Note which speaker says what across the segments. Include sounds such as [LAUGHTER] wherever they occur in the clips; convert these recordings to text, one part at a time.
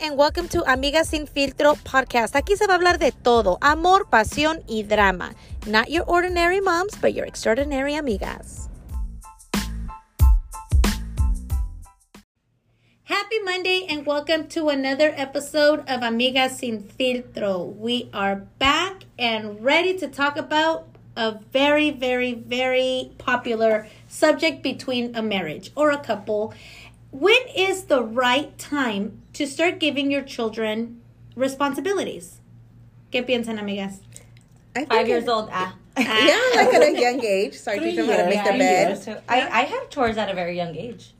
Speaker 1: and welcome to Amigas Sin Filtro podcast. Aquí se va a hablar de todo: amor, pasión y drama. Not your ordinary moms, but your extraordinary amigas. Happy Monday and welcome to another episode of Amigas Sin Filtro. We are back and ready to talk about a very, very, very popular subject between a marriage or a couple. When is the right time to start giving your children responsibilities? ¿Qué piensan, amigas?
Speaker 2: I think
Speaker 3: Five years old. Ah. [LAUGHS]
Speaker 2: Yeah, like at a young age. Start
Speaker 4: Three
Speaker 2: teaching them how to make their
Speaker 4: three
Speaker 2: bed.
Speaker 4: years.
Speaker 3: I, I have chores at a very young age.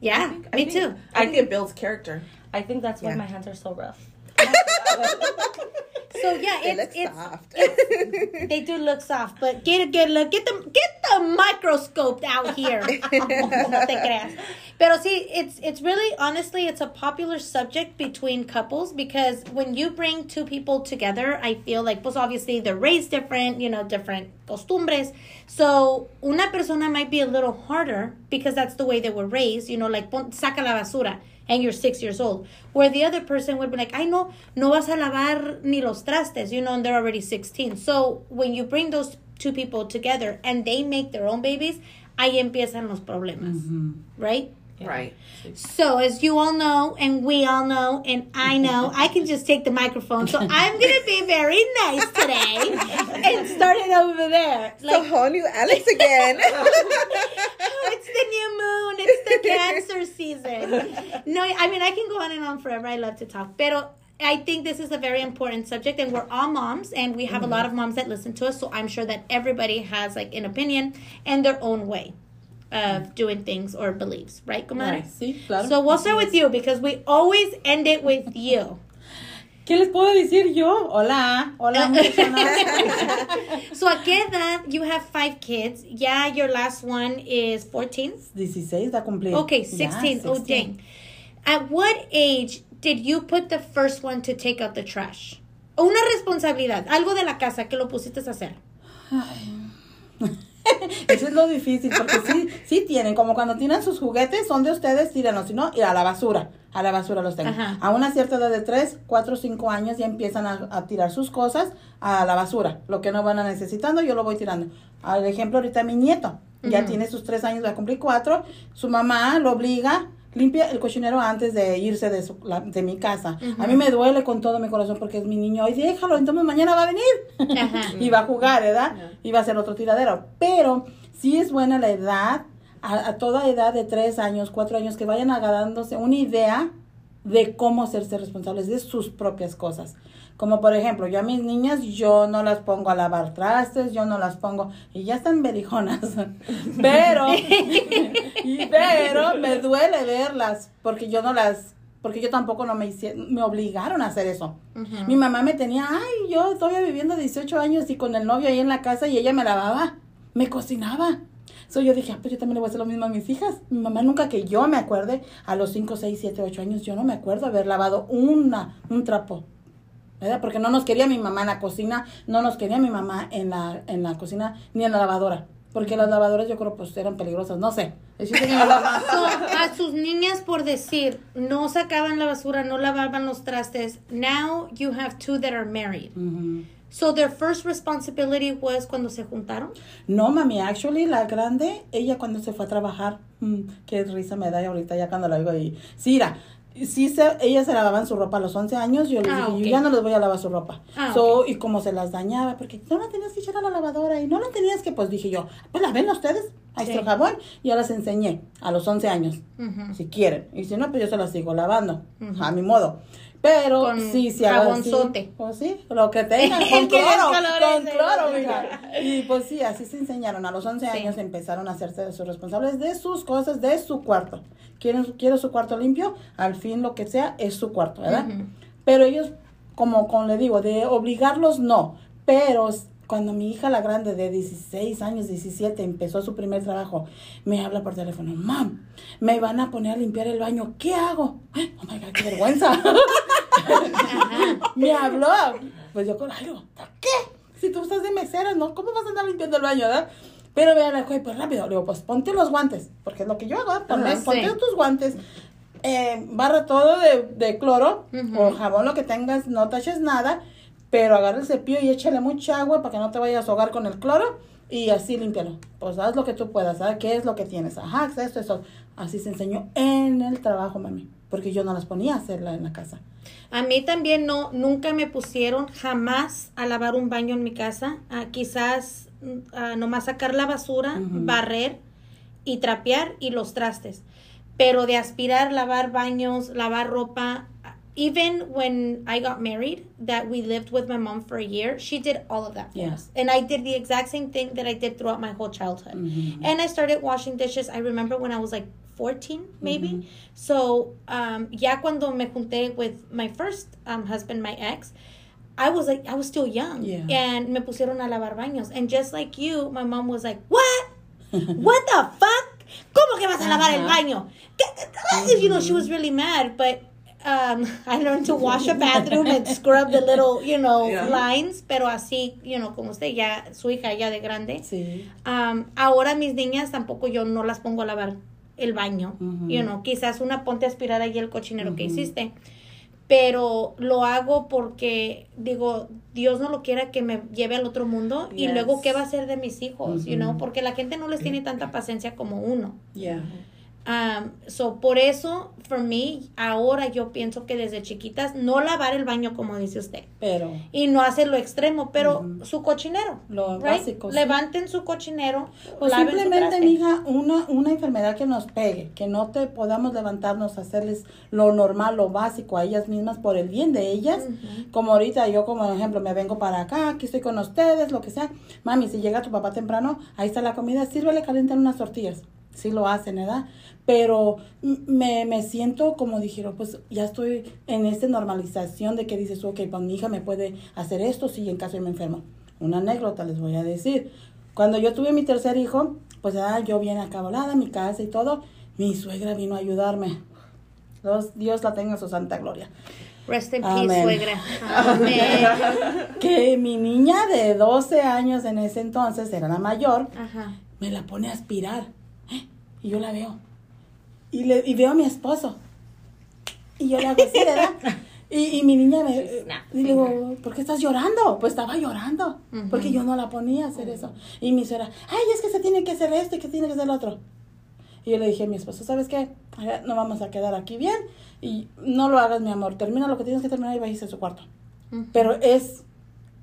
Speaker 1: Yeah,
Speaker 4: I
Speaker 1: me
Speaker 4: think-
Speaker 1: too.
Speaker 4: I think it builds character.
Speaker 3: I think that's why
Speaker 2: Yeah.
Speaker 3: my hands are so rough. [LAUGHS] [LAUGHS]
Speaker 1: So yeah,
Speaker 2: They
Speaker 1: it's it's
Speaker 2: soft. [LAUGHS]
Speaker 1: they do look soft, but get a good look. Get the get the microscope out here. [LAUGHS] no te creas. Pero sí, it's it's really honestly it's a popular subject between couples because when you bring two people together, I feel like pues obviously they're raised different, you know, different costumbres. So una persona might be a little harder because that's the way they were raised, you know, like pon, saca la basura and you're six years old. Where the other person would be like, I know, no vas a lavar ni los trastes, you know, and they're already 16. So when you bring those two people together and they make their own babies, ahí empiezan los problemas, mm-hmm. right?
Speaker 4: Right.
Speaker 1: So, as you all know, and we all know, and I know, [LAUGHS] I can just take the microphone. So, I'm going to be very nice today and start it over there.
Speaker 2: so whole new Alex again. [LAUGHS]
Speaker 1: oh, it's the new moon. It's the cancer season. No, I mean, I can go on and on forever. I love to talk. Pero I think this is a very important subject, and we're all moms, and we have a mm-hmm. lot of moms that listen to us. So I'm sure that everybody has like an opinion and their own way of doing things or beliefs, right, comadre?
Speaker 4: Sí, claro.
Speaker 1: So we'll start with you because we always end it with you. [LAUGHS]
Speaker 4: ¿Qué les puedo decir yo? Hola, hola. [LAUGHS] [LAUGHS]
Speaker 1: So at qué edad you have five kids? Yeah, your last one is 14?
Speaker 4: 16 va a cumplir.
Speaker 1: Okay,
Speaker 4: Ya,
Speaker 1: 16. Oh, dang. At what age did you put the first one to take out the trash? Una responsabilidad, algo de la casa que lo pusiste a hacer. [LAUGHS]
Speaker 4: Eso es lo difícil, porque sí, sí tienen, como cuando tiran sus juguetes, son de ustedes, tírenlos, si no, y a la basura, a la basura los tengo.
Speaker 1: Ajá.
Speaker 4: A una cierta edad de 3, 4, 5 años ya empiezan a, a tirar sus cosas a la basura, lo que no van a necesitando, yo lo voy tirando. Al ejemplo, ahorita mi nieto, ya tiene sus 3 años, va a cumplir 4, su mamá lo obliga, limpia el cochinero antes de irse de, su, la- de mi casa. A mí me duele con todo mi corazón porque es mi niño, y déjalo, entonces mañana va a venir
Speaker 1: Ajá. [LAUGHS]
Speaker 4: y va a jugar, ¿verdad? Y va a ser otro tiradero. Pero sí es buena la edad, a, a toda edad de tres años, cuatro años, que vayan agarrándose una idea de cómo hacerse responsables de sus propias cosas. Como por ejemplo, yo a mis niñas, yo no las pongo a lavar trastes, yo no las pongo, y ya están berijonas, [LAUGHS] pero, [LAUGHS] pero me duele verlas, porque yo no las, porque yo tampoco no me hicieron, me obligaron a hacer eso. Mi mamá me tenía, ay, yo todavía viviendo 18 años y con el novio ahí en la casa y ella me lavaba, me cocinaba. So yo dije, ah, pues yo también le voy a hacer lo mismo a mis hijas. Mi mamá nunca que yo me acuerde, a los 5, 6, 7, 8 años, yo no me acuerdo haber lavado una, un trapo. ¿Verdad? Porque no nos quería mi mamá en la cocina, no nos quería mi mamá en la, en la cocina ni en la lavadora. Porque las lavadoras yo creo pues eran peligrosas, no sé.
Speaker 1: A sus niñas, por decir, no sacaban la basura, no lavaban los trastes. Now you have two that are married.
Speaker 4: Ujú.
Speaker 1: So their first responsibility was cuando se juntaron.
Speaker 4: No, mami, actually, la grande, ella cuando se fue a trabajar, mm, qué risa me da ahorita ya cuando la oigo y sí, mira, sí se, ellas se lavaban su ropa a los 11 años, yo les
Speaker 1: Ah,
Speaker 4: dije, yo ya no les voy a lavar su ropa.
Speaker 1: Ah,
Speaker 4: so, Y como se las dañaba, porque no la tenías que echar a la lavadora y no la tenías que, pues dije yo, pues la ven ustedes, ahí
Speaker 1: Sí.
Speaker 4: está el jabón, y ya las enseñé a los 11 años, si quieren, y si no, pues yo se las sigo lavando, a mi modo. Pero
Speaker 1: Con
Speaker 4: sí, sí,
Speaker 1: jabonzote.
Speaker 4: Pues sí, lo que tengan, [LAUGHS] con cloro, con cloro, mija. Y pues sí, así se enseñaron. A los 11
Speaker 1: Sí.
Speaker 4: años empezaron a hacerse sus responsables de sus cosas, de su cuarto. ¿Quieren, quiere su cuarto limpio? Al fin, lo que sea, es su cuarto, ¿verdad? Pero ellos, como, como le digo, de obligarlos, no. Pero cuando mi hija, la grande, de 16 años, 17, empezó su primer trabajo, me habla por teléfono, mam, me van a poner a limpiar el baño, ¿qué hago? Ay, Oh my God, qué vergüenza. [LAUGHS] me habló. Pues yo con algo, ¿por qué? Si tú estás de mesera, ¿no? ¿Cómo vas a andar limpiando el baño, verdad? Pero vean, pues rápido, le digo, pues ponte los guantes, porque es lo que yo hago,
Speaker 1: Ajá, sí.
Speaker 4: ponte tus guantes, eh, barra todo de, de cloro
Speaker 1: Ujú.
Speaker 4: o jabón, lo que tengas, no taches nada, pero agarra el cepillo y échale mucha agua para que no te vayas a ahogar con el cloro y así límpialo. Pues haz lo que tú puedas, ¿sabes qué es lo que tienes? Ajá, esto, eso. Así se enseñó en el trabajo, mami, porque yo no las ponía a hacerla en la casa.
Speaker 1: A mí también no, nunca me pusieron jamás a lavar un baño en mi casa. Quizás mm, nomás sacar la basura, barrer y trapear y los trastes. Pero de aspirar, lavar baños, lavar ropa. Even when I got married, that we lived with my mom for a year, she did all of that for
Speaker 4: Yeah.
Speaker 1: us. And I did the exact same thing that I did throughout my whole childhood.
Speaker 4: Mhm.
Speaker 1: And I started washing dishes, I remember when I was like 14, maybe.
Speaker 4: Mhm.
Speaker 1: So, um, ya cuando me junté with my first um, husband, my ex, I was like, I was still young.
Speaker 4: Yeah.
Speaker 1: And me pusieron a lavar baños. And just like you, my mom was like, What? [LAUGHS] What the fuck? ¿Cómo que vas a lavar el baño? ¿Qué- You know, she was really mad, but um, I learned to wash a bathroom and scrub the little, you know,
Speaker 2: Yeah.
Speaker 1: lines, pero así, you know, como usted ya, su hija ya de grande.
Speaker 4: Sí.
Speaker 1: Um, ahora mis niñas tampoco yo no las pongo a lavar el baño. You know, quizás una ponte a aspirar ahí el cochinero que hiciste. Pero lo hago porque digo, Dios no lo quiera que me lleve al otro mundo y
Speaker 2: Yes.
Speaker 1: luego qué va a ser de mis hijos, you know, porque la gente no les tiene tanta paciencia como uno.
Speaker 4: Yeah.
Speaker 1: Um, so por eso, for me, ahora yo pienso que desde chiquitas no lavar el baño como dice usted
Speaker 4: Pero
Speaker 1: y no hacer lo extremo, pero su cochinero,
Speaker 4: Lo
Speaker 1: right?
Speaker 4: básico, sí.
Speaker 1: Levanten su cochinero,
Speaker 4: O simplemente, mija, una, una enfermedad que nos pegue, que no te podamos levantarnos a hacerles lo normal, lo básico a ellas mismas por el bien de ellas. Como ahorita yo, como ejemplo, me vengo para acá, aquí estoy con ustedes, lo que sea. Mami, si llega tu papá temprano, ahí está la comida, sírvele, calientan unas tortillas. Sí lo hacen, ¿verdad? Pero me, me siento como dijeron, pues ya estoy en esta normalización de que dices, ok, pues mi hija me puede hacer esto si en caso yo me enfermo. Una anécdota les voy a decir. Cuando yo tuve mi tercer hijo, pues ah, yo bien acabalada, mi casa y todo, mi suegra vino a ayudarme. Dios, Dios la tenga en su santa gloria.
Speaker 1: Rest in peace, suegra. Amén.
Speaker 4: que mi niña de 12 años en ese entonces, era la mayor,
Speaker 1: Ajá.
Speaker 4: me la pone a aspirar. Y yo la veo. Y, le, y veo a mi esposo. Y yo le hago así, ¿verdad? Y, y mi niña me... Le digo, ¿por qué estás llorando? Pues estaba llorando. Porque yo no la ponía a hacer eso. Y mi suegra, ay, es que se tiene que hacer esto y que tiene que hacer lo otro. Y yo le dije a mi esposo, ¿sabes qué? No vamos a quedar aquí bien. Y no lo hagas, mi amor. Termina lo que tienes que terminar y vayas a su cuarto. Pero es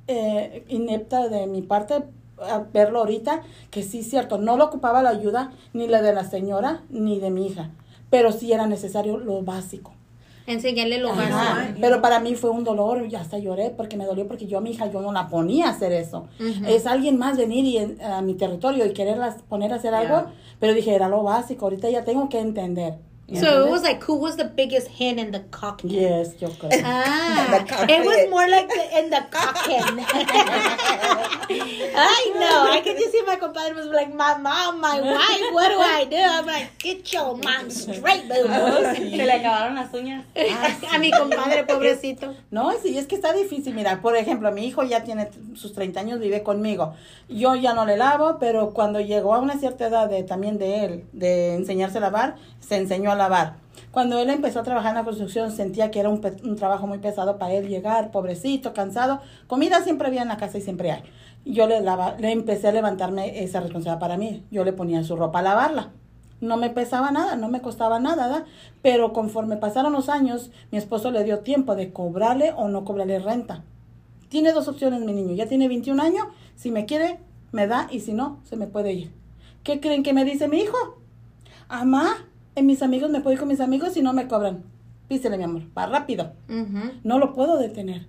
Speaker 4: eh, inepta de mi parte a verlo ahorita, que sí es cierto, no lo ocupaba la ayuda ni la de la señora ni de mi hija, pero sí era necesario lo básico.
Speaker 1: Enseñarle lo
Speaker 4: Ajá,
Speaker 1: básico.
Speaker 4: Pero para mí fue un dolor, y hasta lloré porque me dolió porque yo a mi hija yo no la ponía a hacer eso. Es alguien más venir y a mi territorio y quererlas poner a hacer algo, pero dije, era lo básico, ahorita ya tengo que entender.
Speaker 1: So it was like, who was the biggest hen in the cock?
Speaker 4: Yes, yo creo.
Speaker 1: Ah, [LAUGHS] it was more like the, in the cock hen. [LAUGHS] I know. I could just see my compadre was like, my mom, my wife, what do I do? I'm like, get your mom straight, boo. [LAUGHS]
Speaker 3: Se le acabaron las uñas.
Speaker 1: A mi compadre, pobrecito.
Speaker 4: No, sí, es que está difícil. Mira, por ejemplo, mi hijo ya tiene sus 30 años, vive conmigo. Yo ya no le lavo, pero cuando llegó a una cierta edad de, también de él, de enseñarse a lavar, se enseñó a lavar. Cuando él empezó a trabajar en la construcción, sentía que era un, trabajo muy pesado para él llegar, pobrecito, cansado. Comida siempre había en la casa y siempre hay. Yo le, le empecé a levantarme esa responsabilidad para mí. Yo le ponía su ropa a lavarla no me pesaba nada, no me costaba nada, ¿verdad? pero conforme pasaron los años, mi esposo le dio tiempo de cobrarle o no cobrarle renta. Tiene dos opciones, mi niño, ya tiene 21 años, si me quiere, me da, y si no, se me puede ir. ¿Qué creen que me dice mi hijo? Amá, en mis amigos me puedo ir con mis amigos y no me cobran. Písele, mi amor, va rápido.
Speaker 1: Ujú.
Speaker 4: No lo puedo detener.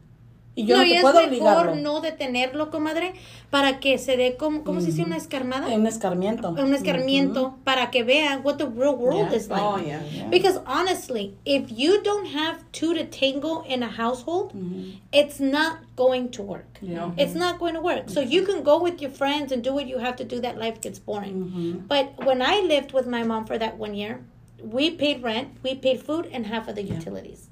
Speaker 4: Y yo no,
Speaker 1: no, y
Speaker 4: te
Speaker 1: es
Speaker 4: puedo
Speaker 1: mejor
Speaker 4: obligarlo.
Speaker 1: no detenerlo, comadre, para que se dé como, ¿cómo se dice? Una escarnada.
Speaker 4: Un escarmiento.
Speaker 1: un escarmiento para que vean what the real world
Speaker 4: Yeah.
Speaker 1: is like.
Speaker 2: Oh, yeah.
Speaker 4: Yeah.
Speaker 1: Because honestly, if you don't have two to tango in a household,
Speaker 4: Ujú.
Speaker 1: it's not going to work.
Speaker 2: No.
Speaker 1: It's not going to work. So you can go with your friends and do what you have to do. That life gets boring.
Speaker 4: Ujú.
Speaker 1: But when I lived with my mom for that one year, we paid rent, we paid food, and half of the utilities.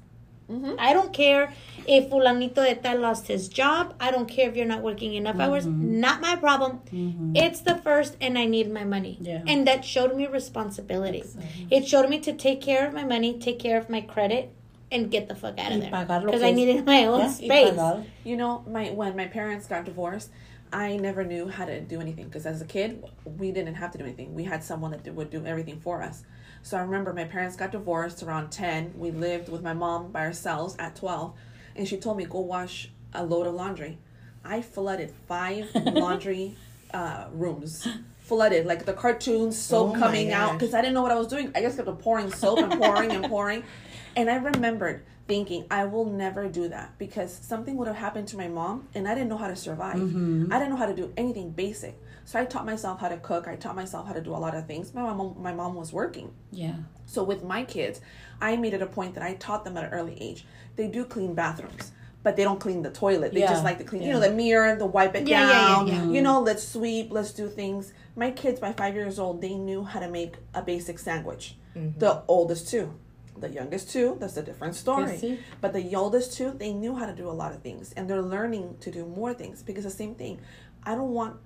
Speaker 1: Mm-hmm. I don't care if fulanito de tal lost his job. I don't care if you're not working enough mm-hmm. hours. Not my problem. Mm-hmm. It's the first, and I need my money.
Speaker 4: Yeah.
Speaker 1: And that showed me responsibility. It showed me to take care of my money, take care of my credit, and get the fuck out of there because I needed my own
Speaker 4: Yeah,
Speaker 1: space.
Speaker 5: You know, my when my parents got divorced, I never knew how to do anything because as a kid, we didn't have to do anything. We had someone that would do everything for us. So I remember my parents got divorced around 10. We lived with my mom by ourselves at 12, and she told me go wash a load of laundry. I flooded five [LAUGHS] laundry uh, rooms. Flooded like the cartoons, soap
Speaker 2: Oh
Speaker 5: coming out because I didn't know what I was doing. I just kept pouring soap and pouring and pouring. [LAUGHS] And I remembered thinking, I will never do that because something would have happened to my mom and I didn't know how to survive. Mm-hmm. I didn't know how to do anything basic. So I taught myself how to cook. I taught myself how to do a lot of things. My mom, my mom was working.
Speaker 4: Yeah.
Speaker 5: So with my kids, I made it a point that I taught them at an early age. They do clean bathrooms, but they don't clean the toilet. They
Speaker 4: Yeah,
Speaker 5: just like to clean, you know, the mirror, the wipe it
Speaker 1: Yeah, yeah, yeah,
Speaker 5: down.
Speaker 1: yeah.
Speaker 5: You know, let's sweep, let's do things. My kids, by five years old, they knew how to make a basic sandwich. Mm-hmm. The oldest two. The youngest two, that's a different story. But the oldest two, they knew how to do a lot of things, and they're learning to do more things because the same thing. I don't want,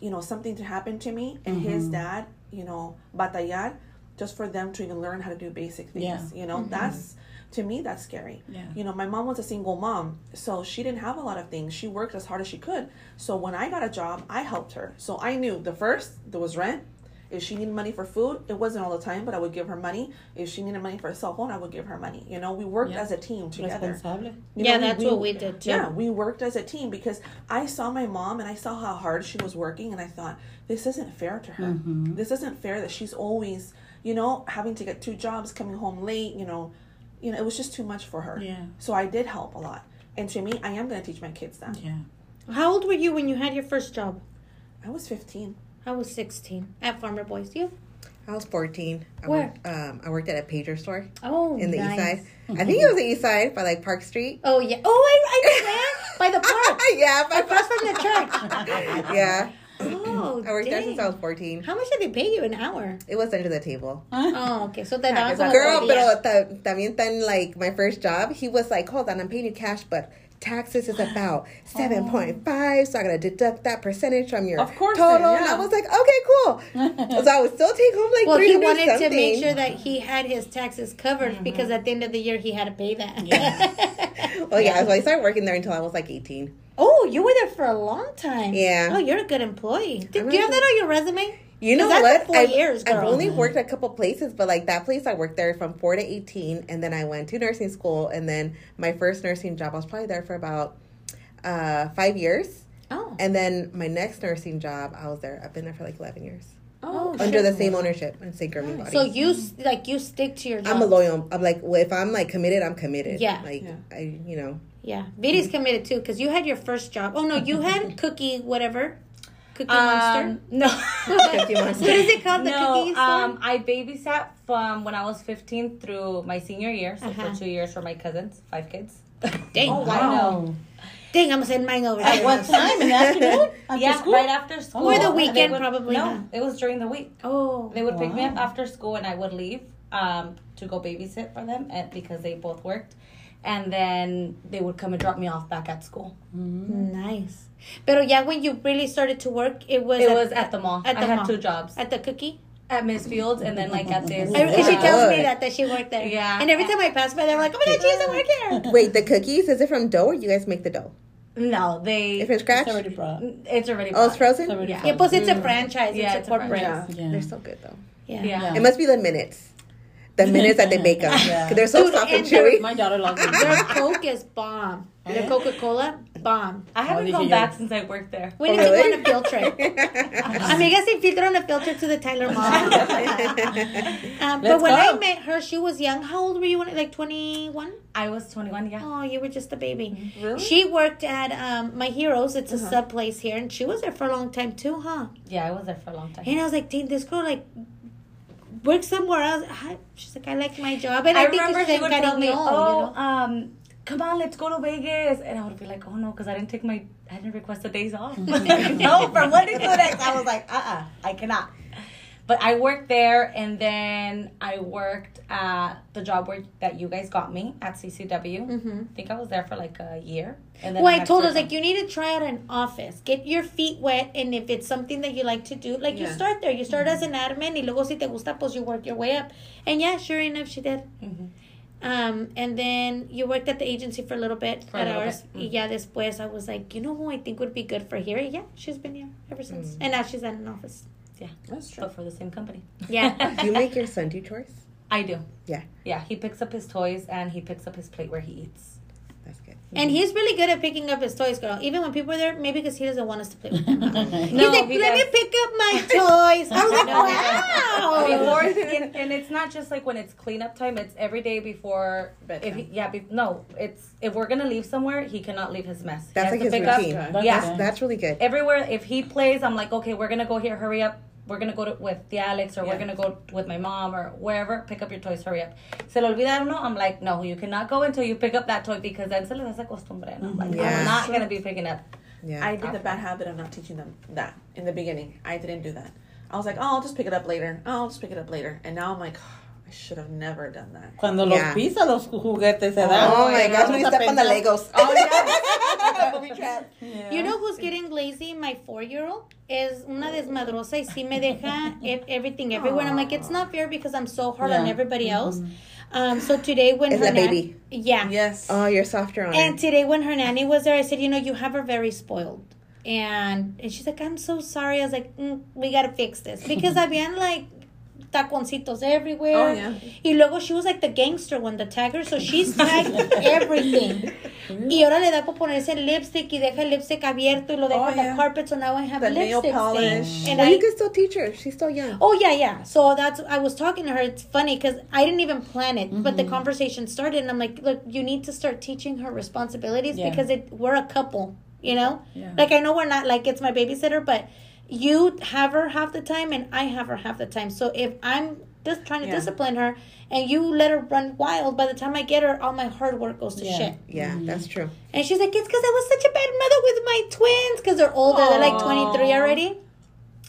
Speaker 5: you know, something to happen to me and his
Speaker 4: Mm-hmm.
Speaker 5: dad, you know, batallar, just for them to even learn how to do basic things.
Speaker 4: Yeah.
Speaker 5: You know, that's to me that's scary.
Speaker 4: Yeah.
Speaker 5: You know, my mom was a single mom, so she didn't have a lot of things. She worked as hard as she could. So when I got a job, I helped her. So I knew the first there was rent. If she needed money for food, it wasn't all the time, but I would give her money. If she needed money for a cell phone, I would give her money. You know, we worked
Speaker 4: Yeah.
Speaker 5: as a team together.
Speaker 4: Responsable.
Speaker 5: You
Speaker 1: Yeah,
Speaker 5: know,
Speaker 1: that's what we did, too.
Speaker 5: Yeah, we worked as a team because I saw my mom and I saw how hard she was working, and I thought this isn't fair to her.
Speaker 4: Mm-hmm.
Speaker 5: This isn't fair that she's always, you know, having to get two jobs, coming home late. You know, you know, it was just too much for her.
Speaker 4: Yeah.
Speaker 5: So I did help a lot, and to me, I am going to teach my kids that.
Speaker 4: Yeah.
Speaker 1: How old were you when you had your first job?
Speaker 5: I was fifteen.
Speaker 1: I was 16 at Farmer Boys. You?
Speaker 2: I was 14. I
Speaker 1: Where?
Speaker 2: Worked, um, I worked at a pager store
Speaker 1: Oh,
Speaker 2: in the
Speaker 1: nice.
Speaker 2: east side. I think it was the east side by like Park Street.
Speaker 1: Oh yeah. Oh, I, I know where [LAUGHS] by the park, [LAUGHS]
Speaker 2: yeah, by
Speaker 1: across from the church. [LAUGHS]
Speaker 2: yeah.
Speaker 1: Oh,
Speaker 2: I worked there since I was 14.
Speaker 1: How much did they pay you an hour?
Speaker 2: It was under the table.
Speaker 1: Oh, okay. So that
Speaker 5: Yeah,
Speaker 1: was
Speaker 5: 'cause that's
Speaker 2: Girl,
Speaker 5: Oh,
Speaker 2: pero ta- también tan like my first job, he was like, hold on, I'm paying you cash, but taxes is about 7.5, so I gotta deduct that percentage from your
Speaker 5: Of course
Speaker 2: total.
Speaker 5: then,
Speaker 2: And
Speaker 5: yeah.
Speaker 2: I was like, okay, cool. [LAUGHS] so I would still take home like
Speaker 1: Well,
Speaker 2: three
Speaker 1: he wanted
Speaker 2: something.
Speaker 1: to make sure that he had his taxes covered mm-hmm. because at the end of the year he had to pay that.
Speaker 2: Oh [LAUGHS] yeah, so I started working there until I was like 18.
Speaker 1: oh, you were there for a long time.
Speaker 2: Yeah.
Speaker 1: Oh, you're a good employee. Did,
Speaker 2: I'm
Speaker 1: do you have that on your resume?
Speaker 2: You know
Speaker 1: that's
Speaker 2: what?
Speaker 1: Four
Speaker 2: I've,
Speaker 1: years,
Speaker 2: I've only worked a couple places, but like that place, I worked there from four to eighteen, and then I went to nursing school, and then my first nursing job, I was probably there for about uh, five years,
Speaker 1: Oh.
Speaker 2: and then my next nursing job, I was there. I've been there for like eleven years
Speaker 1: Oh,
Speaker 2: under the same ownership and same governing body.
Speaker 1: So you like you stick to your job.
Speaker 2: I'm a loyal. I'm like, well, if I'm like committed, I'm committed.
Speaker 1: Yeah.
Speaker 2: Like
Speaker 5: Yeah.
Speaker 2: I, you know,
Speaker 1: Yeah, Viti's committed too because you had your first job. Oh no, you had [LAUGHS] Cookie whatever, Cookie Monster.
Speaker 3: Um, no. [LAUGHS]
Speaker 2: Cookie Monster.
Speaker 1: What is it called? The
Speaker 3: no,
Speaker 1: cookie store?
Speaker 3: um, I babysat from when I was 15 through my senior year, so
Speaker 1: Uh-huh.
Speaker 3: for two years for my cousins, five kids. [LAUGHS]
Speaker 1: Dang,
Speaker 3: Oh, wow.
Speaker 1: Dang, I'm gonna send mine over.
Speaker 4: At what time in the afternoon? [LAUGHS] After
Speaker 3: yeah,
Speaker 4: school?
Speaker 3: right after school.
Speaker 1: Or the weekend,
Speaker 3: would-
Speaker 1: probably,
Speaker 3: No,
Speaker 1: huh?
Speaker 3: it was during the week.
Speaker 1: Oh,
Speaker 3: They would pick me up after school, and I would leave um, to go babysit for them, and, because they both worked, and then they would come and drop me off back at school.
Speaker 1: nice. But yeah, when you really started to work, it was
Speaker 3: It
Speaker 1: at,
Speaker 3: was at the mall.
Speaker 1: At
Speaker 3: I
Speaker 1: the
Speaker 3: had two jobs
Speaker 1: At the cookie.
Speaker 3: at Miss Fields, and then like at this.
Speaker 1: I, [LAUGHS] and she tells me that that she worked there.
Speaker 3: Yeah.
Speaker 1: And every time I pass by, they're like, "Oh my god, she used to work here."
Speaker 2: wait, the cookies is it from dough or you guys make the dough?
Speaker 3: No, they.
Speaker 2: If it's scratch?
Speaker 4: It's already brought.
Speaker 3: It's already.
Speaker 2: Oh, it's
Speaker 3: bought.
Speaker 2: frozen.
Speaker 4: It's
Speaker 3: Yeah.
Speaker 1: Yeah, plus it's a franchise.
Speaker 3: Yeah,
Speaker 1: it's
Speaker 3: it's
Speaker 1: a
Speaker 3: a
Speaker 1: corporate.
Speaker 5: franchise.
Speaker 4: Yeah.
Speaker 2: They're so good though.
Speaker 1: Yeah.
Speaker 3: Yeah.
Speaker 4: Yeah.
Speaker 2: It must be the minutes. The [LAUGHS] minutes that they bake them.
Speaker 4: Yeah.
Speaker 2: 'Cause They're so
Speaker 1: Dude,
Speaker 2: soft and
Speaker 1: and
Speaker 2: chewy.
Speaker 4: My daughter loves [LAUGHS] them.
Speaker 1: Their Coke is bomb. Their
Speaker 4: Yeah.
Speaker 1: Coca Cola, bomb.
Speaker 3: I haven't gone back
Speaker 4: get?
Speaker 3: since I worked there.
Speaker 1: We need
Speaker 2: Oh,
Speaker 1: to go
Speaker 2: really?
Speaker 1: on a field trip. [LAUGHS] Amiga, Sin Filtro on a field trip to the Tyler Mall. [LAUGHS] [LAUGHS] um, but
Speaker 4: Let's
Speaker 1: when I met her, she was young. How old were you? when- Like 21?
Speaker 3: I was 21. Yeah.
Speaker 1: Oh, you were just a baby.
Speaker 5: Really?
Speaker 1: She worked at um, My Heroes. It's a sub place here. And she was there for a long time too, huh?
Speaker 3: Yeah, I was there for a long time.
Speaker 1: And I was like, dang, this girl, like, works somewhere else. She's like, I like my job. And I,
Speaker 3: I
Speaker 1: think
Speaker 3: remember
Speaker 1: it's
Speaker 3: she would tell me,
Speaker 1: cariño,
Speaker 3: "Oh,
Speaker 1: you know?
Speaker 3: um, come on, let's go to Vegas," and I would be like, "Oh no," because I didn't take my, I didn't request the days off. [LAUGHS] [LAUGHS] no, from one day to the next, I was like, "Uh, uh I cannot." But I worked there, and then I worked at the job where that you guys got me at CCW. I think I was there for like a year. And then
Speaker 1: Well, I
Speaker 3: had
Speaker 1: told
Speaker 3: to
Speaker 1: us like you need to try out an office, get your feet wet, and if it's something that you like to do, like you start there. You start as an admin, y luego si te gusta, pues you work your way up. And yeah, sure enough, she did.
Speaker 3: Mhm.
Speaker 1: Um, and then you worked at the agency for a little bit
Speaker 3: For a
Speaker 1: at
Speaker 3: little
Speaker 1: ours.
Speaker 3: bit.
Speaker 1: Y ya después, I was like, you know who I think would be good for here? Yeah, she's been here ever since, and now she's at an office. Yeah.
Speaker 5: That's true.
Speaker 3: but for the same company.
Speaker 1: Yeah. [LAUGHS]
Speaker 2: Do you make your son do chores?
Speaker 3: I do.
Speaker 2: Yeah.
Speaker 3: Yeah, he picks up his toys and he picks up his plate where he eats.
Speaker 2: That's good. Mm-hmm.
Speaker 1: And he's really good at picking up his toys, girl. Even when people are there, maybe because he doesn't want us to play with them. [LAUGHS]
Speaker 3: No,
Speaker 1: he's like,
Speaker 3: he
Speaker 1: let
Speaker 3: does.
Speaker 1: me pick up my toys. I was like, [LAUGHS]
Speaker 3: No,
Speaker 1: wow.
Speaker 3: Before, and, [LAUGHS] and it's not just like when it's cleanup time. It's every day before. If
Speaker 5: Bedtime.
Speaker 3: he, yeah, be, no, it's if we're gonna leave somewhere, he cannot leave his mess. He
Speaker 2: That's
Speaker 3: has
Speaker 2: like
Speaker 3: to
Speaker 2: his
Speaker 3: pick up-
Speaker 2: routine.
Speaker 5: Up,
Speaker 3: yeah,
Speaker 2: That's, that's really good.
Speaker 3: everywhere. If he plays, I'm like, okay, we're gonna go here. Hurry up. We're gonna go to, with the Alex, or we're gonna go with my mom, or wherever. Pick up your toys. Hurry up. Se lo olvida uno. I'm like, no, you cannot go until you pick up that toy because then se les hace costumbre. And I'm like,
Speaker 2: Yeah.
Speaker 3: I'm not gonna be picking up.
Speaker 2: Yeah.
Speaker 5: I did the bad habit of not teaching them that in the beginning. I didn't do that. I was like, oh, I'll just pick it up later. Oh, I'll just pick it up later. And now I'm like, I should have never done that.
Speaker 4: Cuando
Speaker 2: Yeah.
Speaker 4: los pisa los juguetes se dan.
Speaker 2: Oh my gosh, when you step on the
Speaker 4: pensar-
Speaker 2: Legos.
Speaker 5: Oh, yeah.
Speaker 4: Yeah.
Speaker 1: You know who's getting lazy? My four-year-old is una desmadrosa y sí me deja everything everywhere. And I'm like, it's not fair because I'm so hard on everybody else. Um, so today when
Speaker 2: Is
Speaker 1: her
Speaker 2: that
Speaker 1: nan-
Speaker 2: baby?
Speaker 1: yeah,
Speaker 5: Yes.
Speaker 2: Oh, you're softer on
Speaker 1: and
Speaker 2: it.
Speaker 1: today when her nanny was there, I said, you know, you have her very spoiled. And and she's like, I'm so sorry. I was like, mm, we gotta fix this because [LAUGHS] habían like taconcitos everywhere.
Speaker 5: Oh, yeah.
Speaker 1: Y luego she was like the gangster one, the tagger, so she's tagged [LAUGHS] everything. Y ahora le da por ponerse lipstick y deja el lipstick abierto y lo deja
Speaker 5: Oh,
Speaker 1: on the
Speaker 5: yeah.
Speaker 1: carpet, so now I have
Speaker 5: The nail
Speaker 1: lipstick
Speaker 5: polish.
Speaker 1: stains. And
Speaker 2: Well,
Speaker 1: I,
Speaker 2: you can still teach her. She's still young.
Speaker 1: Oh yeah, yeah. So that's I was talking to her. It's funny because I didn't even plan it, but
Speaker 2: Mm-hmm.
Speaker 1: the conversation started, and I'm like, look, you need to start teaching her responsibilities
Speaker 4: Yeah.
Speaker 1: because it we're a couple, you know.
Speaker 4: Yeah.
Speaker 1: Like I know we're not like it's my babysitter, but you have her half the time and I have her half the time. So if I'm just trying to
Speaker 5: Yeah.
Speaker 1: discipline her and you let her run wild, by the time I get her, all my hard work goes to
Speaker 4: Yeah.
Speaker 1: shit.
Speaker 2: Yeah, that's true.
Speaker 1: And she's like, it's because I was such a bad mother with my twins because they're older. They're like 23 already.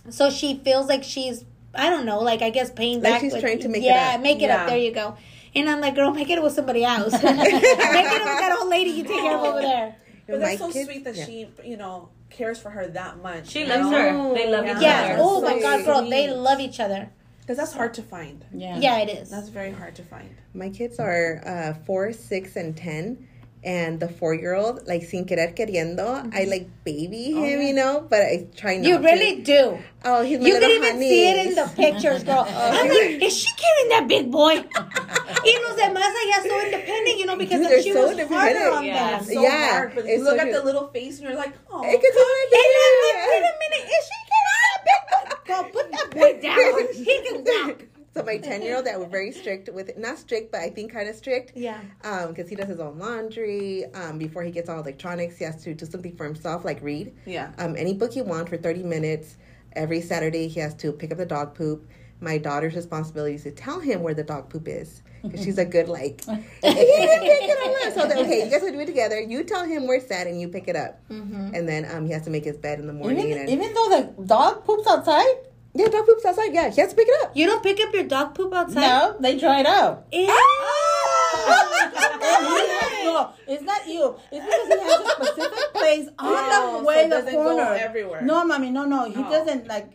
Speaker 1: So she feels like she's, I don't know, like I guess paying
Speaker 2: Like
Speaker 1: back.
Speaker 2: she's
Speaker 1: with-
Speaker 2: trying to make it
Speaker 1: yeah,
Speaker 2: up.
Speaker 1: make it
Speaker 5: Yeah.
Speaker 1: up. There you go. And I'm like, girl, make it with somebody else. [LAUGHS] make it with that old lady you take care of over there.
Speaker 5: But that's so
Speaker 2: kids-
Speaker 5: sweet that
Speaker 2: yeah.
Speaker 5: she, you know, cares for her that much.
Speaker 3: She loves
Speaker 5: know?
Speaker 3: her. They love
Speaker 5: Yeah.
Speaker 3: each
Speaker 1: Yeah.
Speaker 3: other.
Speaker 1: Oh my God, girl, they love each other.
Speaker 5: Because that's hard to find.
Speaker 4: Yeah.
Speaker 1: Yeah, it is.
Speaker 5: That's very hard to find.
Speaker 2: My kids are uh, four, six, and ten. And the four year old, like sin querer queriendo, I mm-hmm. like baby oh, him,
Speaker 5: Oh, yeah.
Speaker 2: you know, but I try not
Speaker 1: You
Speaker 2: to.
Speaker 1: really do.
Speaker 2: Oh, he's my
Speaker 1: You can even
Speaker 2: honey.
Speaker 1: see it in the pictures, girl. [LAUGHS] Oh, I'm like, is she carrying that big boy? [LAUGHS] y los demás allá so independent, you know, because
Speaker 2: Dude,
Speaker 1: then she
Speaker 2: so
Speaker 1: was harder
Speaker 2: independent.
Speaker 1: on
Speaker 3: Yeah.
Speaker 1: them.
Speaker 5: So
Speaker 2: Yeah,
Speaker 5: hard, but
Speaker 2: it's
Speaker 5: you look
Speaker 2: so
Speaker 5: at
Speaker 2: good.
Speaker 5: the little face and you're like, oh.
Speaker 2: It gets hard,
Speaker 1: And I'm like, wait a minute, is she carrying that big boy? Girl, put that boy down. He can walk. [LAUGHS]
Speaker 2: So my [LAUGHS] ten year old that was very strict with it, not strict, but I think kind of strict.
Speaker 1: Yeah.
Speaker 2: Um, because he does his own laundry. Um, before he gets all electronics, he has to do something for himself, like read.
Speaker 5: Yeah.
Speaker 2: Um, any book he wants for thirty minutes. Every Saturday he has to pick up the dog poop. My daughter's responsibility is to tell him where the dog poop is. Because she's a good like, [LAUGHS] [LAUGHS] he didn't pick it all up. So that, okay, you guys will do it together. You tell him where it's at, and you pick it up. And then um, he has to make his bed in the morning.
Speaker 4: Even,
Speaker 2: and
Speaker 4: even though the dog poops outside?
Speaker 2: Yeah, dog poops outside. Yeah, he has to pick it up.
Speaker 1: You don't pick up your dog poop outside?
Speaker 4: No, they dry it out.
Speaker 1: Ew. Ah! [LAUGHS]
Speaker 4: no, it's not you. It's because he has a specific place [LAUGHS] oh, on
Speaker 5: Oh,
Speaker 4: the way
Speaker 5: so
Speaker 4: the
Speaker 5: doesn't go
Speaker 4: corner.
Speaker 5: everywhere.
Speaker 4: No, mommy, no, no. He
Speaker 5: Oh.
Speaker 4: doesn't like.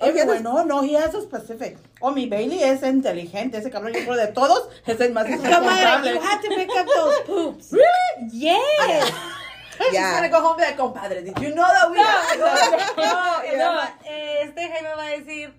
Speaker 2: Oh, he has
Speaker 4: Everywhere.
Speaker 2: a-
Speaker 4: No, no, he has a specific. Oh, mi Bailey es inteligente. Ese cabrón, yo creo de todos, es el más
Speaker 1: Come on, you have to pick up those poops.
Speaker 4: Really?
Speaker 1: Yes. [LAUGHS]
Speaker 5: She's
Speaker 2: Yeah.
Speaker 5: gonna go home like, compadre, did you know that we
Speaker 3: No,
Speaker 5: Yeah.
Speaker 3: no, [LAUGHS] este Jaime va a decir,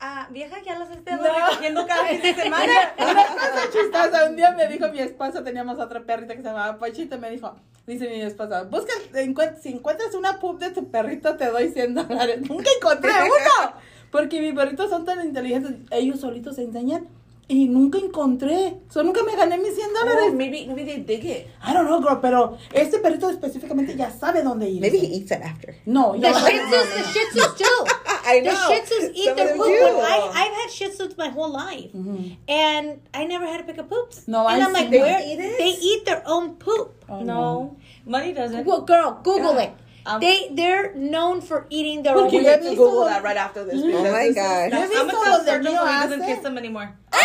Speaker 3: ah, vieja, ya los estoy recogiendo cada fin de semana.
Speaker 4: Una cosa chistosa, un día me dijo mi esposa, teníamos otra perrita que se llamaba Pachita, me dijo, dice mi esposa, busca, encuent- si encuentras una pup de tu perrito te doy 100 dólares. Nunca encontré uno, porque mis perritos son tan inteligentes, ellos solitos se enseñan y nunca encontré, so nunca me gané mis 100
Speaker 5: Oh, maybe, maybe they dig it.
Speaker 4: I don't know, girl, pero este perrito específicamente ya sabe dónde ir.
Speaker 2: Maybe he eats it after.
Speaker 4: No,
Speaker 1: The
Speaker 4: ya
Speaker 1: Shih Tzus, the Shih Tzus [LAUGHS] do.
Speaker 2: I
Speaker 1: The. Shih Tzus eat
Speaker 2: Some
Speaker 1: their poop. When I, I've had Shih Tzus my whole life, mm-hmm. and I never had to pick up poops.
Speaker 4: No,
Speaker 1: and
Speaker 4: I
Speaker 1: I'm like,
Speaker 4: see. They
Speaker 1: where
Speaker 2: eat it?
Speaker 1: they eat their own poop.
Speaker 4: Oh,
Speaker 3: No, money doesn't.
Speaker 1: Well, girl, Google
Speaker 5: Yeah.
Speaker 1: it.
Speaker 3: Um,
Speaker 1: they they're known for eating their own.
Speaker 4: Porque
Speaker 5: We
Speaker 4: ya
Speaker 5: have to Google that right after this.
Speaker 2: Mm-hmm.
Speaker 5: Oh
Speaker 2: my
Speaker 5: this is-
Speaker 2: gosh.
Speaker 3: I'm gonna tell
Speaker 4: los de
Speaker 3: Sergio so he doesn't kiss them anymore. Ah.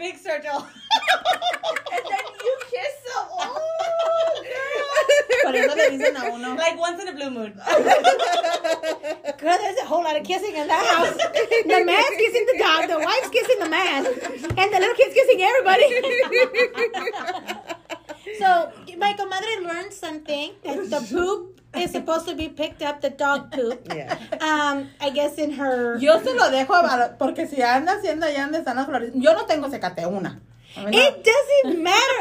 Speaker 3: Big Sergio. [LAUGHS]
Speaker 5: And then you kiss them. Oh,
Speaker 4: Por eso le dicen a uno.
Speaker 3: like once in a blue moon. [LAUGHS]
Speaker 1: Girl, there's a whole lot of kissing in that house. The man's kissing the dog, the wife's kissing the man, and the little kid's kissing everybody. [LAUGHS] so my comadre learned something that the poop is supposed to be picked up, the dog poop.
Speaker 2: Yeah.
Speaker 1: Um, I guess in her.
Speaker 4: Yo se lo dejo porque si anda haciendo allá donde están las flores. Yo no tengo secate una. A mí.
Speaker 1: It doesn't matter.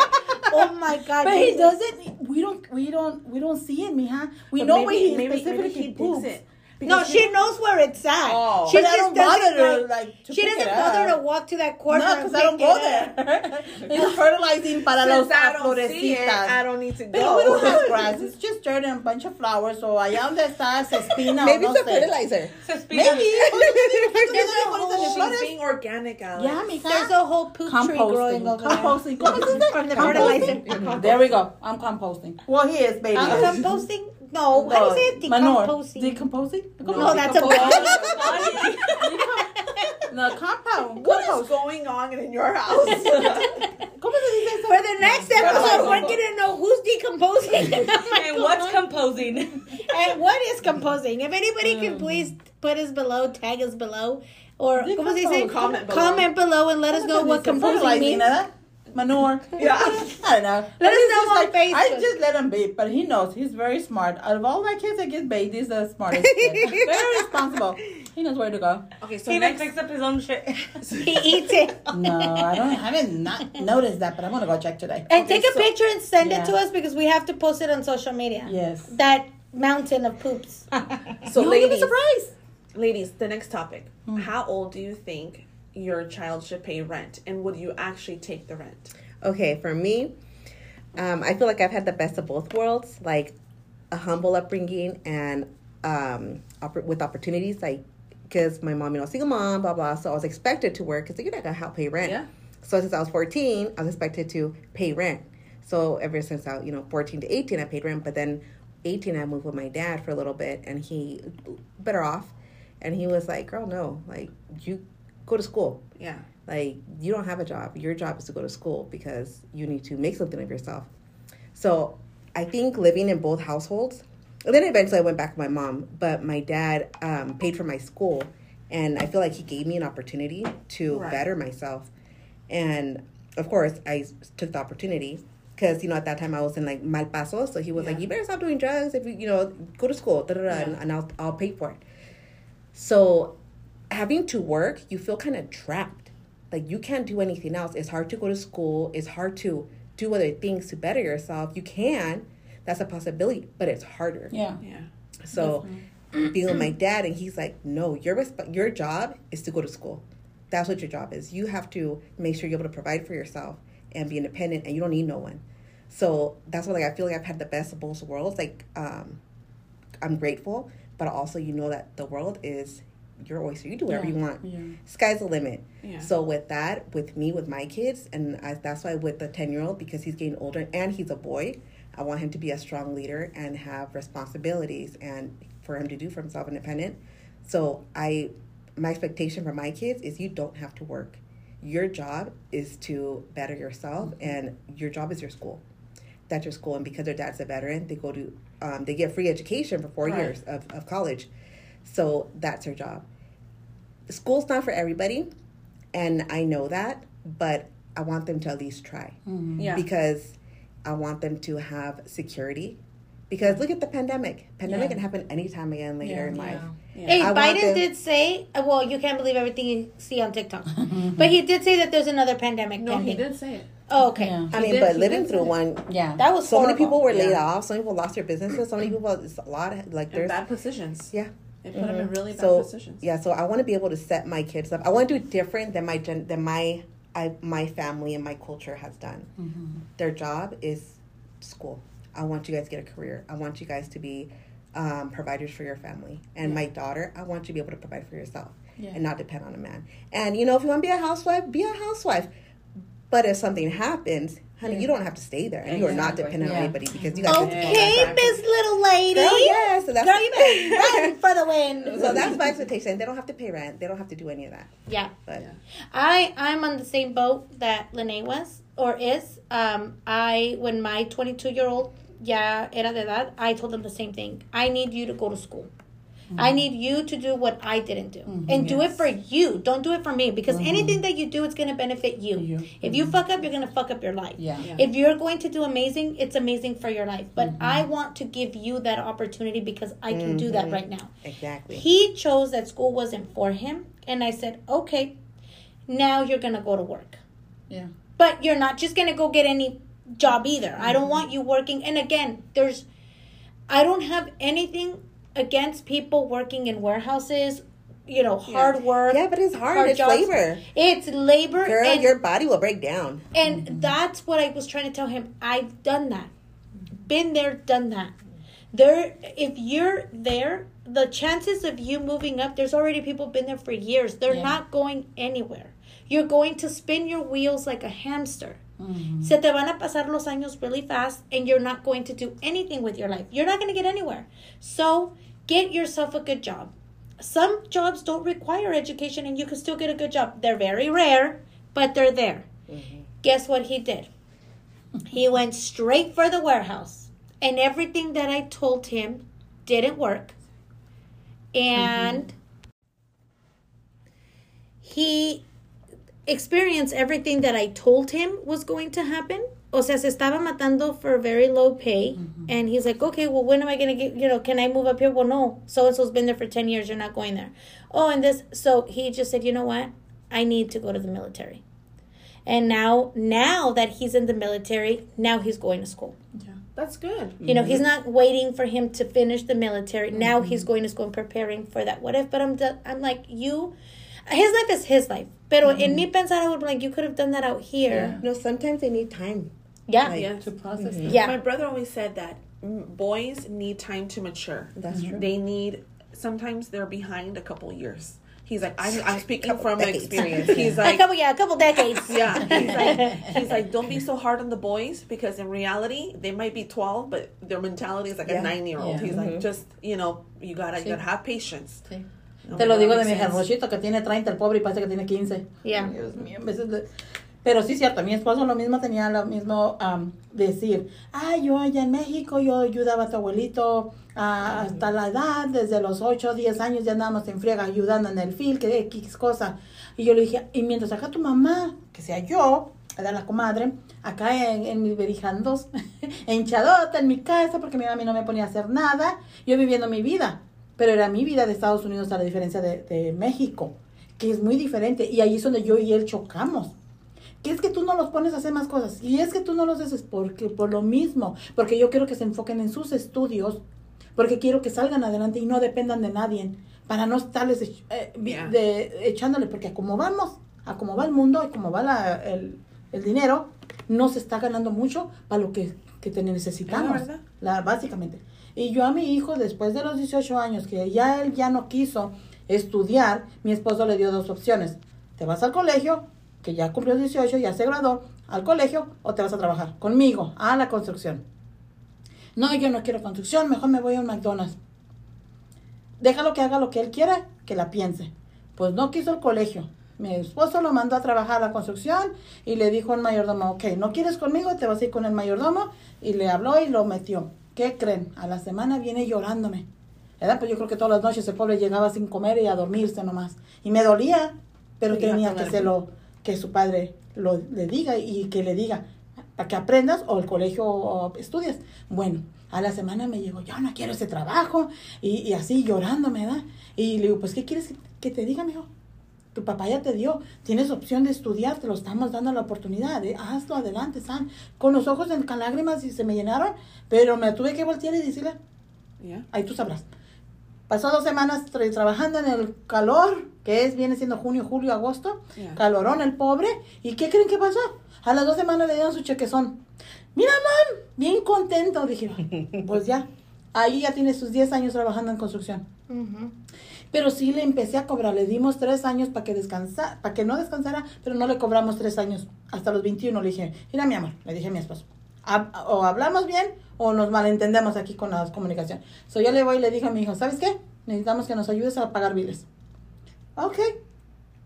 Speaker 1: Oh my God!
Speaker 4: But he doesn't. We don't. We don't. We don't see it, mija. We
Speaker 5: But
Speaker 4: know
Speaker 5: maybe-
Speaker 4: where he
Speaker 5: maybe-
Speaker 4: specifically
Speaker 5: maybe he
Speaker 4: poops.
Speaker 5: digs it.
Speaker 1: No,
Speaker 5: Because
Speaker 1: she knows where it's at.
Speaker 5: Oh.
Speaker 1: she just doesn't
Speaker 4: bother
Speaker 1: like.
Speaker 4: like, to
Speaker 1: she doesn't bother to walk to that corner.
Speaker 4: No, because I don't go there. [LAUGHS] it's fertilizing para los
Speaker 5: Since I don't see it, I don't need to
Speaker 4: Pero we don't
Speaker 5: go.
Speaker 4: have [LAUGHS] grass. It's just dirt and a bunch of flowers. So allá donde está Cespina
Speaker 2: Maybe
Speaker 4: o no
Speaker 2: it's a fertilizer.
Speaker 4: Maybe.
Speaker 1: There's a whole-
Speaker 5: She's being organic, Alex.
Speaker 4: Yeah, mija.
Speaker 1: There's a whole poop tree growing
Speaker 4: Composting.
Speaker 1: over there.
Speaker 4: Composting. ¿Cómo se dice?
Speaker 1: From the
Speaker 4: Composting. There we go. I'm composting. Well, he is, baby.
Speaker 1: I'm composting? No, how do you say it?
Speaker 4: Manure.
Speaker 1: Decomposing.
Speaker 4: Decomposing?
Speaker 1: No, that's a bad. [LAUGHS]
Speaker 4: No, compound. [LAUGHS]
Speaker 5: What is going on in your house?
Speaker 4: ¿Cómo se dice eso?
Speaker 1: For the next episode, we're gonna know who's decomposing [LAUGHS] oh
Speaker 3: and what's composing?
Speaker 1: and what is composing. If anybody can please put us below, tag us below, or ¿cómo se dice?
Speaker 5: Comment below.
Speaker 1: Comment below and let us know what composing means.
Speaker 4: ¿Verdad? Manure. [LAUGHS]
Speaker 5: Yeah.
Speaker 4: I don't know.
Speaker 1: Let us know
Speaker 4: just
Speaker 1: on
Speaker 4: like, I just let him be, but he knows. He's very smart. Out of all my kids that get bathed, he's the smartest [LAUGHS] kid. very responsible. He knows where to go.
Speaker 5: Okay, so
Speaker 3: he even
Speaker 5: next,
Speaker 3: picks up his own shit. [LAUGHS]
Speaker 1: He eats it.
Speaker 4: No, I don't. I haven't not noticed that, but I'm gonna go check today.
Speaker 1: And
Speaker 5: Okay,
Speaker 1: take a
Speaker 5: so-
Speaker 1: picture and send
Speaker 4: Yeah.
Speaker 1: it to us because we have to post it on social media.
Speaker 4: Yes.
Speaker 1: That mountain of poops.
Speaker 5: so
Speaker 4: You'll be
Speaker 5: ladies,
Speaker 4: surprised.
Speaker 5: ladies, the next topic.
Speaker 4: Hmm.
Speaker 5: How old do you think your child should pay rent, and would you actually take the rent?
Speaker 2: Okay, for me, um, I feel like I've had the best of both worlds, like a humble upbringing and um, with opportunities, like because my mom, you know, single mom, blah blah. So I was expected to work because you're not gonna help pay rent.
Speaker 5: Yeah.
Speaker 2: So since I was 14, I was expected to pay rent. So ever since I, you know, 14 to 18, I paid rent. But then 18, I moved with my dad for a little bit, and he better off, and he was like, "Girl, no, like you go to school."
Speaker 5: Yeah.
Speaker 2: like you don't have a job your job is to go to school because you need to make something of yourself so i think living in both households and then eventually i went back with my mom but my dad um, paid for my school and i feel like he gave me an opportunity to
Speaker 5: Right.
Speaker 2: better myself and of course I took the opportunity because you know at that time i was in like mal paso so he was like you better stop doing drugs if you you know go to school da, da, da, and,
Speaker 5: Yeah.
Speaker 2: and I'll, I'll pay for it so having to work, you feel kind of trapped. Like you can't do anything else. It's hard to go to school. It's hard to do other things to better yourself. You can. That's a possibility, but it's harder.
Speaker 4: Yeah.
Speaker 5: Yeah.
Speaker 2: So being with my dad, and he's like, "No, your resp- your job is to go to school. That's what your job is. You have to make sure you're able to provide for yourself and be independent, and you don't need no one." So that's what like I feel like I've had the best of both worlds. Like um, I'm grateful, but also you know that the world is your oyster. You do whatever
Speaker 4: Yeah,
Speaker 2: you want.
Speaker 4: yeah.
Speaker 2: Sky's the limit.
Speaker 5: Yeah.
Speaker 2: So with that, with me, with my kids, and I, that's why with the ten year old because he's getting older and he's a boy, I want him to be a strong leader and have responsibilities and for him to do for himself independent. So I, my expectation for my kids is you don't have to work. Your job is to better yourself, and your job is your school. That's your school, and because their dad's a veteran, they go to, um, they get free education for four
Speaker 5: Right.
Speaker 2: years of, of college. So that's her job school's not for everybody and i know that but i want them to at least try
Speaker 5: Yeah.
Speaker 2: because i want them to have security because look at the pandemic pandemic
Speaker 4: Yeah.
Speaker 2: can happen anytime again later
Speaker 4: Yeah.
Speaker 2: in life
Speaker 1: Hey,
Speaker 2: I
Speaker 1: Biden
Speaker 2: them-
Speaker 1: did say, uh, well, you can't believe everything you see on TikTok, [LAUGHS] but he did say that there's another pandemic
Speaker 5: No, he did say it.
Speaker 1: Oh, okay.
Speaker 4: Yeah.
Speaker 2: i mean
Speaker 5: did-
Speaker 2: but living through
Speaker 5: say
Speaker 2: one
Speaker 4: Yeah.
Speaker 1: That was
Speaker 2: so many people were laid
Speaker 5: Yeah.
Speaker 2: off some people lost their businesses so many people it's a lot of, like
Speaker 5: In
Speaker 2: there's
Speaker 5: bad positions.
Speaker 2: yeah
Speaker 5: They put them in really bad
Speaker 2: so
Speaker 5: positions.
Speaker 2: yeah so i want to be able to set my kids up. I want to do it different than my gen than my I, my family and my culture has done. Their job is school. I want you guys to get a career. I want you guys to be um, providers for your family. And my daughter i want you to be able to provide for yourself
Speaker 4: Yeah.
Speaker 2: and not depend on a man. And you know if you want to be a housewife be a housewife. But if something happens honey, you don't have to stay there. And you are not
Speaker 3: Exactly.
Speaker 2: dependent on anybody because you got
Speaker 1: Okay, Miss Little Lady.
Speaker 2: Girl, yes. So that's,
Speaker 1: Girl, you [LAUGHS] run for the win.
Speaker 2: so that's my expectation. They don't have to pay rent. They don't have to do any of that.
Speaker 1: Yeah.
Speaker 2: But
Speaker 1: I I'm on the same boat that Lene was or is. Um, I when my 22 year old yeah era de edad, I told them the same thing. I need you to go to school. I need you to do what I didn't do, mm-hmm. and do it for you. Don't do it for me because mm-hmm. anything that you do, it's gonna benefit you.
Speaker 4: You.
Speaker 1: If you fuck up, you're gonna fuck up your life.
Speaker 4: Yeah.
Speaker 5: Yeah.
Speaker 1: If you're going to do amazing, it's amazing for your life. But mm-hmm. I want to give you that opportunity because I can do that right now.
Speaker 2: exactly.
Speaker 1: He chose that school wasn't for him, and I said, okay, now you're gonna go to work.
Speaker 4: Yeah.
Speaker 1: But you're not just gonna go get any job either. I don't want you working. And again, there's, I don't have anything against people working in warehouses. You know, hard work.
Speaker 2: yeah, but it's hard.
Speaker 1: hard
Speaker 2: it's
Speaker 1: jobs.
Speaker 2: labor.
Speaker 1: It's labor.
Speaker 2: Girl,
Speaker 1: and,
Speaker 2: your body will break down.
Speaker 1: and mm-hmm. that's what I was trying to tell him. I've done that. Been there, done that. There if you're there, the chances of you moving up, there's already people been there for years. They're
Speaker 4: Yeah.
Speaker 1: not going anywhere. You're going to spin your wheels like a hamster.
Speaker 4: Mm-hmm.
Speaker 1: Se te van a pasar los años really fast and you're not going to do anything with your life. You're not going to get anywhere. So, get yourself a good job. Some jobs don't require education and you can still get a good job. They're very rare, but they're there. Guess what he did? He went straight for the warehouse. And everything that I told him didn't work. And he experienced everything that I told him was going to happen. O sea, se estaba matando for very low pay. Mm-hmm. And he's like, okay, well, when am I going to get, you know, can I move up here? Well, no. So and so's been there for 10 years. You're not going there. Oh, and this. So he just said, you know what? I need to go to the military. And now, now that he's in the military, now he's going to school. Yeah.
Speaker 5: That's good.
Speaker 1: You know, mm-hmm. he's not waiting for him to finish the military. Now mm-hmm. he's going to school and preparing for that. What if? But I'm, do- I'm like you. His life is his life. Pero in mm-hmm. mi pensar, I would be like, you could have done that out here.
Speaker 2: No, sometimes they need time.
Speaker 1: Yeah.
Speaker 2: Like,
Speaker 5: Yes.
Speaker 4: To process mm-hmm. it.
Speaker 1: Yeah.
Speaker 5: My brother always said that boys need time to mature.
Speaker 2: That's true.
Speaker 5: They need sometimes they're behind a couple years. He's like I'm, I'm speaking from
Speaker 2: decades.
Speaker 5: experience. He's like, a
Speaker 1: couple, yeah, a couple decades. [LAUGHS]
Speaker 5: yeah, he's like [LAUGHS] he's like don't be so hard on the boys because in reality they might be 12 but their mentality is like
Speaker 2: Yeah.
Speaker 5: a 9 year old.
Speaker 4: Yeah.
Speaker 5: He's like mm-hmm. just, you know, you got to you got to have patience.
Speaker 4: Sí.
Speaker 5: No,
Speaker 4: Te lo digo de mi. Rochito que tiene 30, el pobre, y parece que tiene 15.
Speaker 1: Yeah.
Speaker 4: Dios mío, a Pero sí, cierto, mi esposo lo mismo tenía lo mismo am, decir, ah, yo allá en México, yo ayudaba a tu abuelito ah, hasta la edad, desde los 8 o 10 años ya andábamos en friega ayudando en el fil, que X cosa. Y yo le dije, y mientras acá tu mamá, que sea yo, era la comadre, acá en, en mis berijandos, hinchadota [LAUGHS] en mi casa, porque mi mami no me ponía a hacer nada, yo viviendo mi vida. Pero era mi vida de Estados Unidos a la diferencia de, de México, que es muy diferente. Y ahí es donde yo y él chocamos. Que es que tú no los pones a hacer más cosas. Y es que tú no los haces porque, por lo mismo. Porque yo quiero que se enfoquen en sus estudios. Porque quiero que salgan adelante y no dependan de nadie. Para no estarles ech- eh, de- echándole. Porque a como vamos, a como va el mundo y como va la- el, el dinero, no se está ganando mucho para lo que, que te necesitamos.
Speaker 5: La,
Speaker 4: básicamente. Y yo a mi hijo, después de los 18 años, que ya él ya no quiso estudiar, mi esposo le dio dos opciones. Te vas al colegio, que ya cumplió 18, ya se graduó, al colegio, o te vas a trabajar conmigo, a la construcción. No, yo no quiero construcción, mejor me voy a un McDonald's. Déjalo que haga lo que él quiera, que la piense. Pues no quiso el colegio. Mi esposo lo mandó a trabajar a la construcción y le dijo al mayordomo, ok, no quieres conmigo, te vas a ir con el mayordomo. Y le habló y lo metió. ¿Qué creen? A la semana viene llorándome. ¿Verdad? Pues yo creo que todas las noches el pobre llegaba sin comer y a dormirse nomás. Y me dolía, pero
Speaker 5: Sí,
Speaker 4: tenía que
Speaker 5: con
Speaker 4: se
Speaker 5: él.
Speaker 4: lo, que su padre lo, le diga y que le diga, para que aprendas o el colegio o estudias. Bueno, a la semana me llegó, yo no quiero ese trabajo, y, y así llorándome, ¿verdad? Y le digo, pues, ¿qué quieres que, que te diga, mijo? Tu papá ya te dio, tienes opción de estudiar, te lo estamos dando la oportunidad, ¿eh? hazlo adelante, San. Con los ojos en con lágrimas y se me llenaron, pero me tuve que voltear y decirle,
Speaker 5: Yeah.
Speaker 4: ahí tú sabrás. Pasó dos semanas tra- trabajando en el calor, que es, viene siendo junio, julio, agosto.
Speaker 5: Yeah.
Speaker 4: Calorón el pobre. ¿Y qué creen que pasó? A las dos semanas le dieron su chequezón. Mira, mam, bien contento. Dije, [LAUGHS] pues ya, ahí ya tiene sus 10 años trabajando en construcción. Pero sí le empecé a cobrar, le dimos tres años para que descansara, para que no descansara, pero no le cobramos tres años hasta los 21. Le dije, mira mi amor, le dije a mi esposo, o hablamos bien o nos malentendemos aquí con la comunicación. So yo le voy y le dije a mi hijo, ¿sabes qué? Necesitamos que nos ayudes a pagar biles. Ok.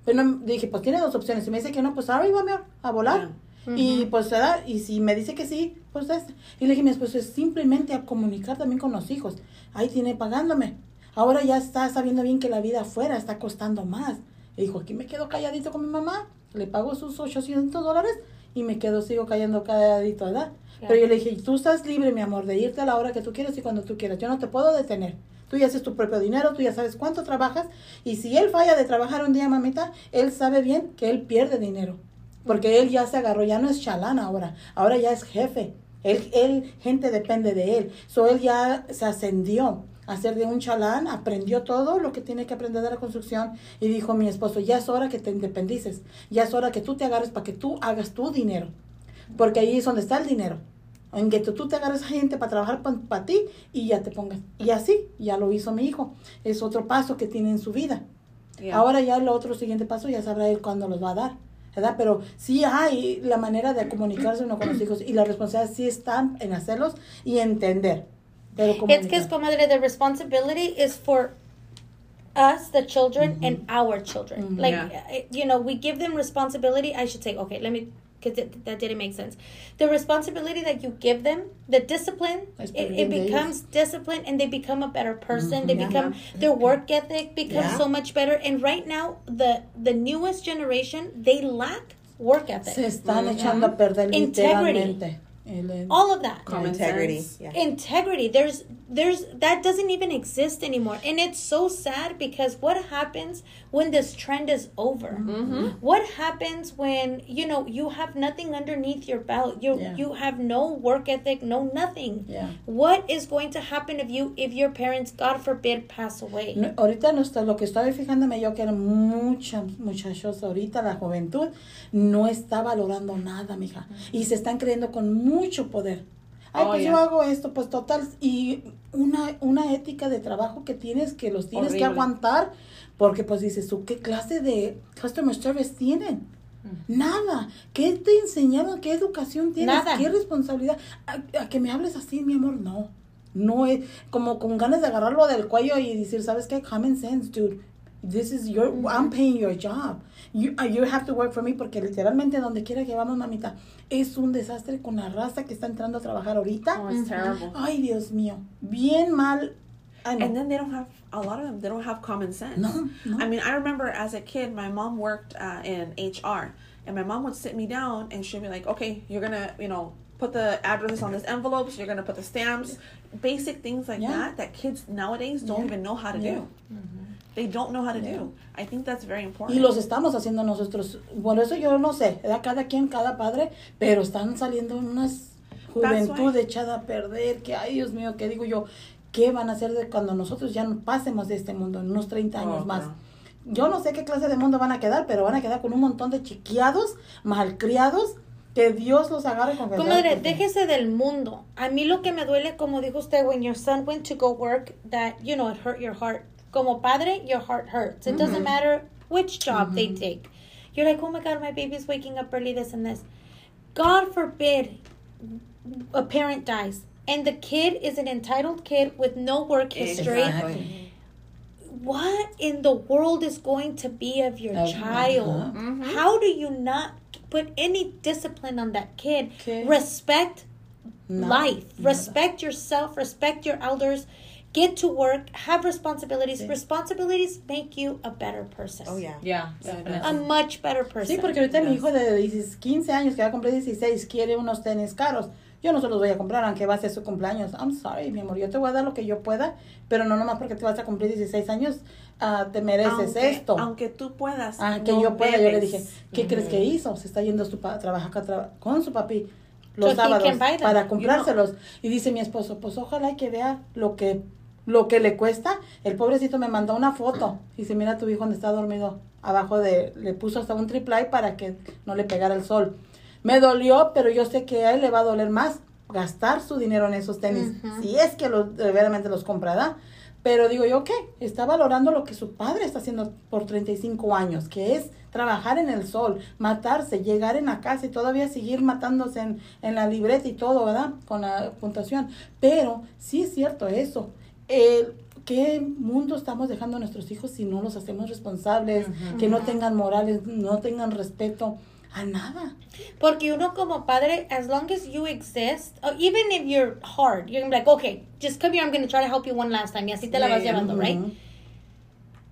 Speaker 4: Pero no- dije, pues tiene dos opciones. Si me dice que no, pues ahora iba a volar. Y pues. Y si me dice que sí, pues es. Y le dije, mi esposo es simplemente a comunicar también con los hijos. Ahí tiene pagándome. Ahora ya está sabiendo bien que la vida afuera está costando más. Y dijo, aquí me quedo calladito con mi mamá, le pago sus 800 dólares y me quedo, sigo callando calladito, ¿verdad? Pero yo le dije, tú estás libre, mi amor, de irte a la hora que tú quieras y cuando tú quieras. Yo no te puedo detener. Tú ya haces tu propio dinero, tú ya sabes cuánto trabajas. Y si él falla de trabajar un día, mamita, él sabe bien que él pierde dinero. Porque él ya se agarró, ya no es chalán ahora, ahora ya es jefe. Él, él, gente depende de él. So él ya se ascendió a ser de un chalán, aprendió todo lo que tiene que aprender de la construcción y dijo mi esposo, ya es hora que te independices, ya es hora que tú te agarres para que tú hagas tu dinero. Porque ahí es donde está el dinero. En que tú, tú te agarres a gente para trabajar para ti y ya te pongas. Y así, ya lo hizo mi hijo. Es otro paso que tiene en su vida.
Speaker 5: Yeah.
Speaker 4: Ahora ya el otro siguiente paso ya sabrá él cuándo los va a dar. ¿Verdad? Pero sí hay la manera de comunicarse uno con los hijos y la responsabilidad sí está en hacerlos y entender. Pero
Speaker 1: It's because, comadre, the responsibility is for us, the children, and our children. Like,
Speaker 5: Yeah.
Speaker 1: uh, you know, we give them responsibility. I should say, okay, let me, because that didn't make sense. The responsibility that you give them, the discipline, it, it
Speaker 4: bien de ellos.
Speaker 1: becomes discipline and they become a better person. They
Speaker 4: Yeah.
Speaker 1: become, their work ethic becomes
Speaker 4: Yeah.
Speaker 1: so much better. And right now, the, the newest generation, they lack work ethic.
Speaker 4: Se están echando a perder
Speaker 1: Integrity.
Speaker 4: literalmente. El-
Speaker 1: All of that.
Speaker 5: Common
Speaker 2: integrity.
Speaker 5: sense.
Speaker 2: Yeah.
Speaker 1: integrity there's there's that doesn't even exist anymore and it's so sad because what happens when this trend is over mm-hmm. Mm-hmm. what happens when you know you have nothing underneath your belt you
Speaker 4: Yeah.
Speaker 1: you have no work ethic no nothing
Speaker 4: Yeah.
Speaker 1: what is going to happen if you if your parents god forbid pass away
Speaker 4: No, ahorita no está, lo que estaba fijándome yo que eran muchos muchachos ahorita la juventud no está valorando nada, mija, y se están creyendo con mucho poder. Ay,
Speaker 5: Oh,
Speaker 4: pues
Speaker 5: yeah.
Speaker 4: yo hago esto, pues total y una una ética de trabajo que tienes que los tienes que aguantar porque pues dices, ¿tú qué clase de customer service tienen? Nada. ¿Qué te enseñaron? ¿Qué educación tienes?
Speaker 1: Nada.
Speaker 4: ¿Qué responsabilidad? A, a que me hables así, mi amor, no. No es como con ganas de agarrarlo del cuello y decir, ¿sabes qué? Common sense, dude. This is your, I'm paying your job. You, uh, you have to work for me porque literalmente donde quiera que vamos, mamita, es un desastre con la raza que está entrando a trabajar ahorita.
Speaker 5: Oh, it's terrible.
Speaker 4: Ay, Dios mío. Bien mal. Ay, no.
Speaker 5: And then they don't have a lot of them. They don't have common sense.
Speaker 4: No, no.
Speaker 5: I mean, I remember as a kid, my mom worked uh, in HR, and my mom would sit me down and she'd be like, "Okay, you're gonna, you know, put the addresses on this envelopes. You're gonna put the stamps, basic things like
Speaker 4: Yeah.
Speaker 5: that that kids nowadays don't
Speaker 4: Yeah.
Speaker 5: even know how to
Speaker 4: Yeah.
Speaker 5: do. They don't know how to do. I think that's very important.
Speaker 4: Y los estamos haciendo nosotros. Por eso yo no sé, ¿verdad? cada quien, cada padre, pero están saliendo unas juventud echada a perder, que ay Dios mío, que digo yo, ¿qué van a hacer de cuando nosotros ya no pasemos de este mundo en unos 30 años
Speaker 5: Oh,
Speaker 4: más?
Speaker 5: no.
Speaker 4: Yo no sé qué clase de mundo van a quedar, pero van a quedar con un montón de chiquiados, malcriados, que Dios los agarre con cuidado,
Speaker 1: Comadre, déjese del mundo. A mí lo que me duele, como dijo usted, when your son went to go work, that, you know, it hurt your heart. Como padre, your heart hurts. It doesn't mm-hmm. matter which job they mm-hmm. take. You're like, oh my God, my baby's waking up early, this and this. God forbid a parent dies and the kid is an entitled kid with no work history.
Speaker 4: Exactly.
Speaker 1: What in the world is going to be of your
Speaker 4: Of-
Speaker 1: child?
Speaker 4: uh-huh.
Speaker 1: How do you not put any discipline on that kid?
Speaker 4: Kid.
Speaker 1: Respect
Speaker 4: Nada.
Speaker 1: life.
Speaker 4: Nada.
Speaker 1: Respect yourself. Respect your elders. Get to work. Have responsibilities.
Speaker 4: Sí.
Speaker 1: Responsibilities make you a better person.
Speaker 2: Oh yeah.
Speaker 3: Yeah,
Speaker 5: Yeah, it
Speaker 3: definitely.
Speaker 1: A much better person.
Speaker 4: Sí, porque ahorita mi hijo de 10 15 años, que va a cumplir 16, quiere unos tenis caros. Yo no se los voy a comprar, aunque va a ser su cumpleaños. I'm sorry, mi amor, yo te voy a dar lo que yo pueda, pero no nomás porque te vas a cumplir 16 años, ah, te mereces
Speaker 5: aunque,
Speaker 4: esto.
Speaker 5: Aunque tú puedas.
Speaker 4: Ah, que
Speaker 5: no
Speaker 4: yo pueda, yo le
Speaker 5: debes.
Speaker 4: dije, ¿qué crees que hizo? Se está yendo su pa- trabaja traba- con su papi los
Speaker 1: So
Speaker 4: sábados para comprárselos. Y dice mi esposo, pues ojalá que vea lo que lo que le cuesta. El pobrecito me mandó una foto. Dice, mira tu hijo donde está dormido. Abajo de, le puso hasta un triple para que no le pegara el sol. Me dolió, pero yo sé que a él le va a doler más gastar su dinero en esos tenis. Si es que los, de verdaderamente los comprará. Pero digo yo, ¿qué? Está valorando lo que su padre está haciendo por 35 años, que es trabajar en el sol, matarse, llegar en la casa y todavía seguir matándose en, en la libreta y todo, ¿verdad? Con la puntuación. Pero sí es cierto eso. El, ¿Qué mundo estamos dejando a nuestros hijos si no los hacemos responsables, que no tengan morales, no tengan respeto a nada?
Speaker 1: Porque uno como padre, as long as you exist, or even if you're hard, you're gonna be like, okay, just come here, I'm gonna try to help you one last time. Y así te la vas
Speaker 2: Yeah.
Speaker 1: llevando, right?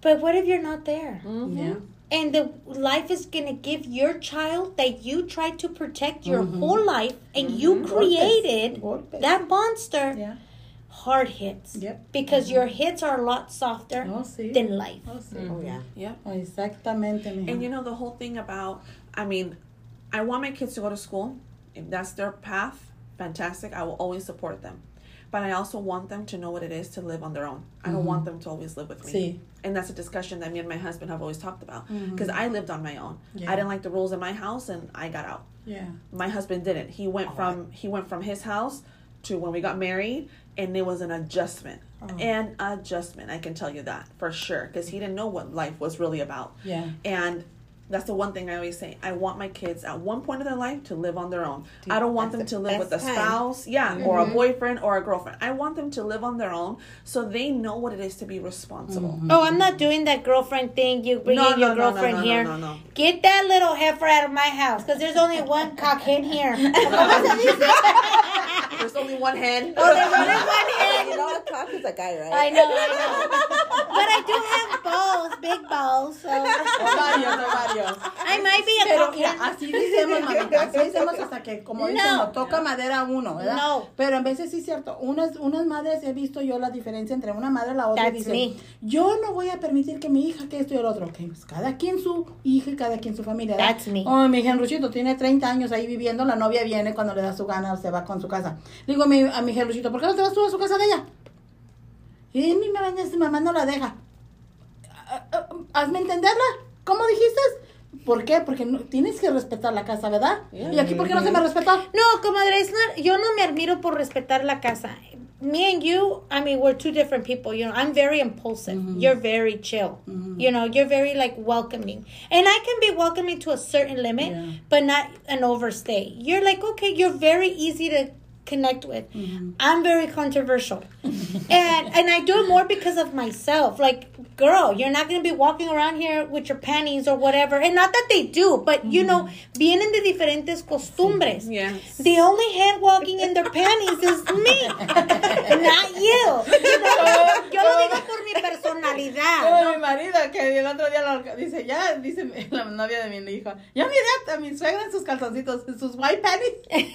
Speaker 1: But what if you're not there?
Speaker 4: Yeah.
Speaker 1: And the life is gonna give your child that you tried to protect your whole life and you created
Speaker 4: Golpes.
Speaker 1: that monster
Speaker 4: Yeah.
Speaker 1: Hard hits.
Speaker 4: Yep.
Speaker 1: Because mm-hmm. your hits are a lot softer
Speaker 4: Oh, sí.
Speaker 1: than life.
Speaker 4: Oh, sí.
Speaker 2: Oh yeah.
Speaker 5: Yeah.
Speaker 4: Oh, exactamente, mija.
Speaker 5: And you know the whole thing about I mean, I want my kids to go to school. If that's their path, fantastic. I will always support them. But I also want them to know what it is to live on their own. I don't want mm-hmm. them to always live with me.
Speaker 4: Sí.
Speaker 5: And that's a discussion that me and my husband have always talked about. Because I lived on my own.
Speaker 4: Yeah.
Speaker 5: I didn't like the rules in my house and I got out.
Speaker 4: Yeah.
Speaker 5: My husband didn't. He went from he went from his house to when we got married and it was an adjustment. Oh. An adjustment, I can tell you that for sure. Because he didn't know what life was really about.
Speaker 4: Yeah.
Speaker 5: And that's the one thing I always say. I want my kids at one point of their life to live on their own. I don't want them
Speaker 2: that's
Speaker 5: to
Speaker 2: the
Speaker 5: live with a
Speaker 2: best time.
Speaker 5: spouse, yeah, mm-hmm. or a boyfriend or a girlfriend. I want them to live on their own so they know what it is to be responsible. Mm-hmm.
Speaker 1: Oh, I'm not doing that girlfriend thing. You bring
Speaker 5: No,
Speaker 1: in
Speaker 5: no,
Speaker 1: your
Speaker 5: no, no,
Speaker 1: girlfriend
Speaker 5: no, no,
Speaker 1: here.
Speaker 5: no, no.
Speaker 1: Get that little heifer out of my house because there's only one cockhead here. [LAUGHS] [LAUGHS] [LAUGHS]
Speaker 5: There's only one hand.
Speaker 1: Oh, there's only one [LAUGHS]
Speaker 2: You
Speaker 1: head.
Speaker 2: know, a cock is a guy, right?
Speaker 1: I know, I know. But I do have balls, big balls. So
Speaker 4: O varios, o varios.
Speaker 1: I might be a
Speaker 4: Pero mira, así decimos, mamita, así decimos hasta que, como dicen,
Speaker 1: No.
Speaker 4: no toca madera uno, ¿verdad?
Speaker 1: No.
Speaker 4: Pero en veces sí es cierto, unas, unas madres, he visto yo la diferencia entre una madre y la otra. y
Speaker 1: That's
Speaker 4: dicen,
Speaker 1: me.
Speaker 4: yo no voy a permitir que mi hija, que esto y el otro. Ok, pues cada quien su hija y cada quien su familia. ¿verdad?
Speaker 1: That's me.
Speaker 4: Oh, mi Henruchito tiene 30 años ahí viviendo, la novia viene cuando le da su gana o se va con su casa. Digo a mi, a mi Henruchito, ¿por qué no te vas tú a su casa de ella? Y mi mamá, su mamá no la deja. Ah, ah, Hazme entenderla. ¿Cómo dijiste? ¿Por qué? Porque no- tienes que respetar la casa, ¿verdad? ¿Y aquí por qué no se me respetó?
Speaker 1: No, comadre, not, yo no me admiro por respetar la casa. Me and you, I mean, we're two different people. You know, I'm very impulsive. You're very chill. You know, you're very like welcoming. And I can be welcoming to a certain limit,
Speaker 4: Yeah.
Speaker 1: but not an overstay. You're like, okay, you're very easy to connect with. Mm-hmm. I'm very controversial. and and I do it more because of myself. Like, girl, you're not gonna be walking around here with your panties or whatever. And not that they do, but you know, mm-hmm. vienen de diferentes costumbres.
Speaker 5: Yes.
Speaker 1: The only hand walking in their panties is me, [LAUGHS] not you. You know, [LAUGHS] Yo lo digo por mi personalidad.
Speaker 4: Como mi marido, que el otro día lo- dice, ya, dice la novia de mi hija, ya miré a mi suegra en sus calzoncitos, en sus white panties. [LAUGHS]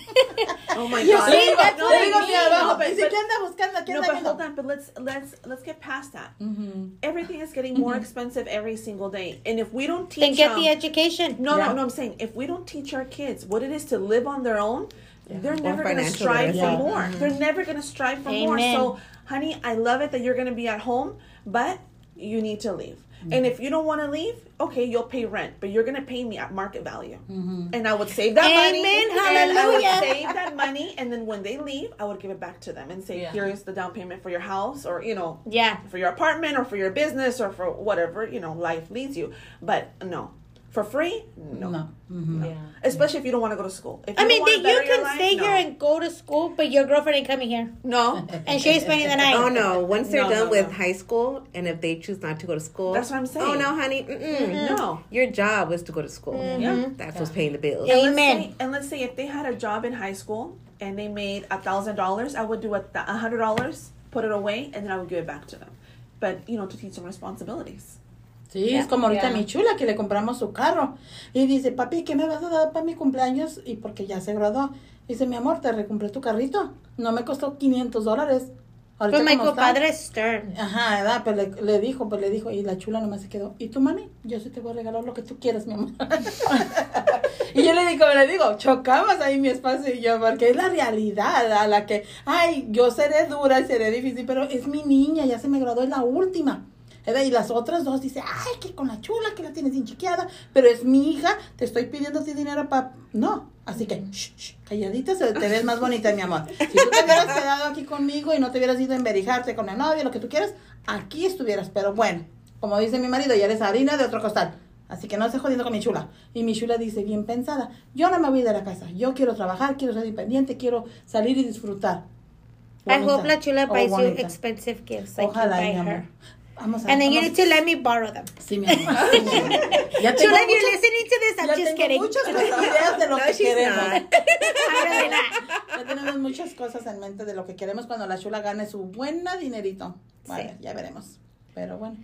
Speaker 5: Oh my
Speaker 1: You
Speaker 5: god.
Speaker 1: see, that's
Speaker 4: Le
Speaker 1: what I
Speaker 4: digo
Speaker 1: mean.
Speaker 4: mi abajo,
Speaker 5: No, but-
Speaker 4: dice,
Speaker 5: but-
Speaker 4: ¿qué anda buscando? ¿Qué
Speaker 5: No,
Speaker 4: anda
Speaker 5: but
Speaker 4: viendo?
Speaker 5: hold on. But let's let's let's get past that. Mm-hmm. Everything is getting more mm-hmm. expensive every single day, and if we don't teach
Speaker 1: Then get
Speaker 5: them,
Speaker 1: the education.
Speaker 5: no,
Speaker 4: Yeah.
Speaker 5: no, no. I'm saying if we don't teach our kids what it is to live on their own, mm-hmm. they're never going to
Speaker 2: financial
Speaker 5: strive for more. They're never going to strive for more. So, honey, I love it that you're going to be at home, but you need to leave. And if you don't want to leave, okay, you'll pay rent, but you're going to pay me at market value. Mm-hmm. And I would save that money.
Speaker 1: Amen.
Speaker 5: And I would save that money, and then when they leave, I would give it back to them and say,
Speaker 3: Yeah.
Speaker 5: "Here's the down payment for your house, or you know,
Speaker 1: Yeah.
Speaker 5: for your apartment, or for your business, or for whatever you know life leads you." But no, for free, no.
Speaker 4: No. Mhm.
Speaker 3: Yeah.
Speaker 5: Especially if you don't want to go to school. If
Speaker 1: I mean,
Speaker 5: don't wanna
Speaker 1: you can
Speaker 5: life,
Speaker 1: stay
Speaker 5: no.
Speaker 1: here and go to school, but your girlfriend ain't coming here,
Speaker 5: no. [LAUGHS]
Speaker 1: and she's spending the night.
Speaker 2: Oh no! [LAUGHS] Once they're
Speaker 5: No,
Speaker 2: done
Speaker 5: no,
Speaker 2: with
Speaker 5: no.
Speaker 2: high school, and if they choose not to go to school,
Speaker 5: That's what I'm saying.
Speaker 2: Oh no, honey! Mm-mm.
Speaker 5: No.
Speaker 2: Your job was to go to school.
Speaker 5: Yeah.
Speaker 2: That's what's paying the bills.
Speaker 1: Yeah.
Speaker 5: And let's
Speaker 1: Amen.
Speaker 5: say, and let's say if they had a job in high school and they made a thousand dollars, I would do a hundred dollars, put it away, and then I would give it back to them. But you know, to teach them responsibilities.
Speaker 4: Sí, es como ahorita mi chula que le compramos su carro. Y dice, papi, ¿qué me vas a dar para mi cumpleaños? Y porque ya se graduó. Dice, mi amor, te recompré tu carrito. No me costó 500 dólares. Ahorita como está-
Speaker 1: compadre stern.
Speaker 4: Ajá, ¿verdad? Pues le, le dijo, pues le dijo, y la chula nomás se quedó. ¿Y tú, mami? Yo sí te voy a regalar lo que tú quieras, mi amor. [LAUGHS] y yo le digo, le digo, chocamos ahí mi espacio y yo, porque es la realidad a la que, ay, yo seré dura y seré difícil, pero es mi niña, ya se me graduó, es la última. ¿Verdad? Y las otras dos dicen, ay, que con la chula, que la tienes bien chiqueada, pero es mi hija, te estoy pidiendo ti dinero para... No, así que, shh, shh, calladita, se- te ves más bonita, mi amor. Si tú te [LAUGHS] hubieras quedado aquí conmigo y no te hubieras ido a enverijarte con el novio, lo que tú quieras, aquí estuvieras, pero bueno, como dice mi marido, ya eres harina de otro costal. Así que no estés jodiendo con mi chula. Y mi chula dice, bien pensada, yo no me voy de la casa. Yo quiero trabajar, quiero ser independiente, quiero salir y disfrutar.
Speaker 1: I hope La Chula
Speaker 4: Oh,
Speaker 1: buys you expensive gifts like
Speaker 4: Ojalá,
Speaker 1: you
Speaker 4: mi
Speaker 1: buy
Speaker 4: amor.
Speaker 1: her.
Speaker 4: Vamos a
Speaker 1: And then you need to let me borrow them.
Speaker 4: Sí, mi amor. [LAUGHS] sí, mi amor. Ya tengo muchas-
Speaker 1: listening to this, I'm
Speaker 4: ya
Speaker 1: just
Speaker 4: tengo
Speaker 1: kidding.
Speaker 4: muchas ideas de lo
Speaker 2: No,
Speaker 4: que queremos. [LAUGHS] Ya tenemos muchas cosas en mente de lo que queremos cuando la chula gane su buena dinerito. Vale,
Speaker 1: Sí.
Speaker 4: ya veremos. Pero bueno.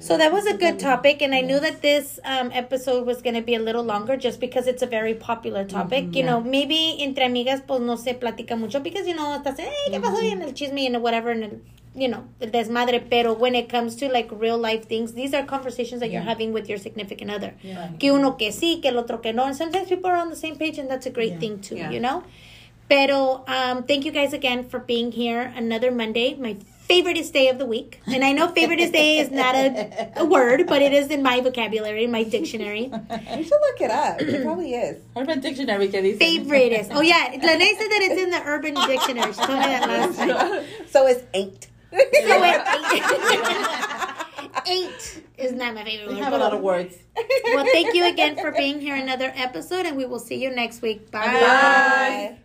Speaker 1: So that was a good topic, and I knew that this um, episode was going to be a little longer just because it's a very popular topic. you know, maybe entre amigas, pues no se platica mucho because, you know, estás, hey, ¿qué pasó? Y en el chisme and whatever, and el, you know, el desmadre. Pero when it comes to like real life things, these are conversations that you're having with your significant other.
Speaker 4: Yeah.
Speaker 1: Que uno que sí, que el otro que no. And sometimes people are on the same page, and that's a great
Speaker 4: Yeah.
Speaker 1: thing too,
Speaker 5: Yeah.
Speaker 1: you know? Pero um, thank you guys again for being here another Monday, my favoriteest day of the week. And I know favoriteest day is not a, a word, but it is in my vocabulary, in my dictionary.
Speaker 2: You should look it up. It probably is. [CLEARS THROAT]
Speaker 4: Urban Dictionary que dice.
Speaker 1: Favoriteest. Oh yeah, Lene said that it's in the Urban Dictionary. She told me that last time. [LAUGHS]
Speaker 2: So it's eight.
Speaker 1: So it, [LAUGHS] [LAUGHS] eight is not my favorite
Speaker 4: We
Speaker 1: word.
Speaker 4: have a lot of words.
Speaker 1: Well, thank you again for being here another episode, and we will see you next week. Bye.
Speaker 4: Bye.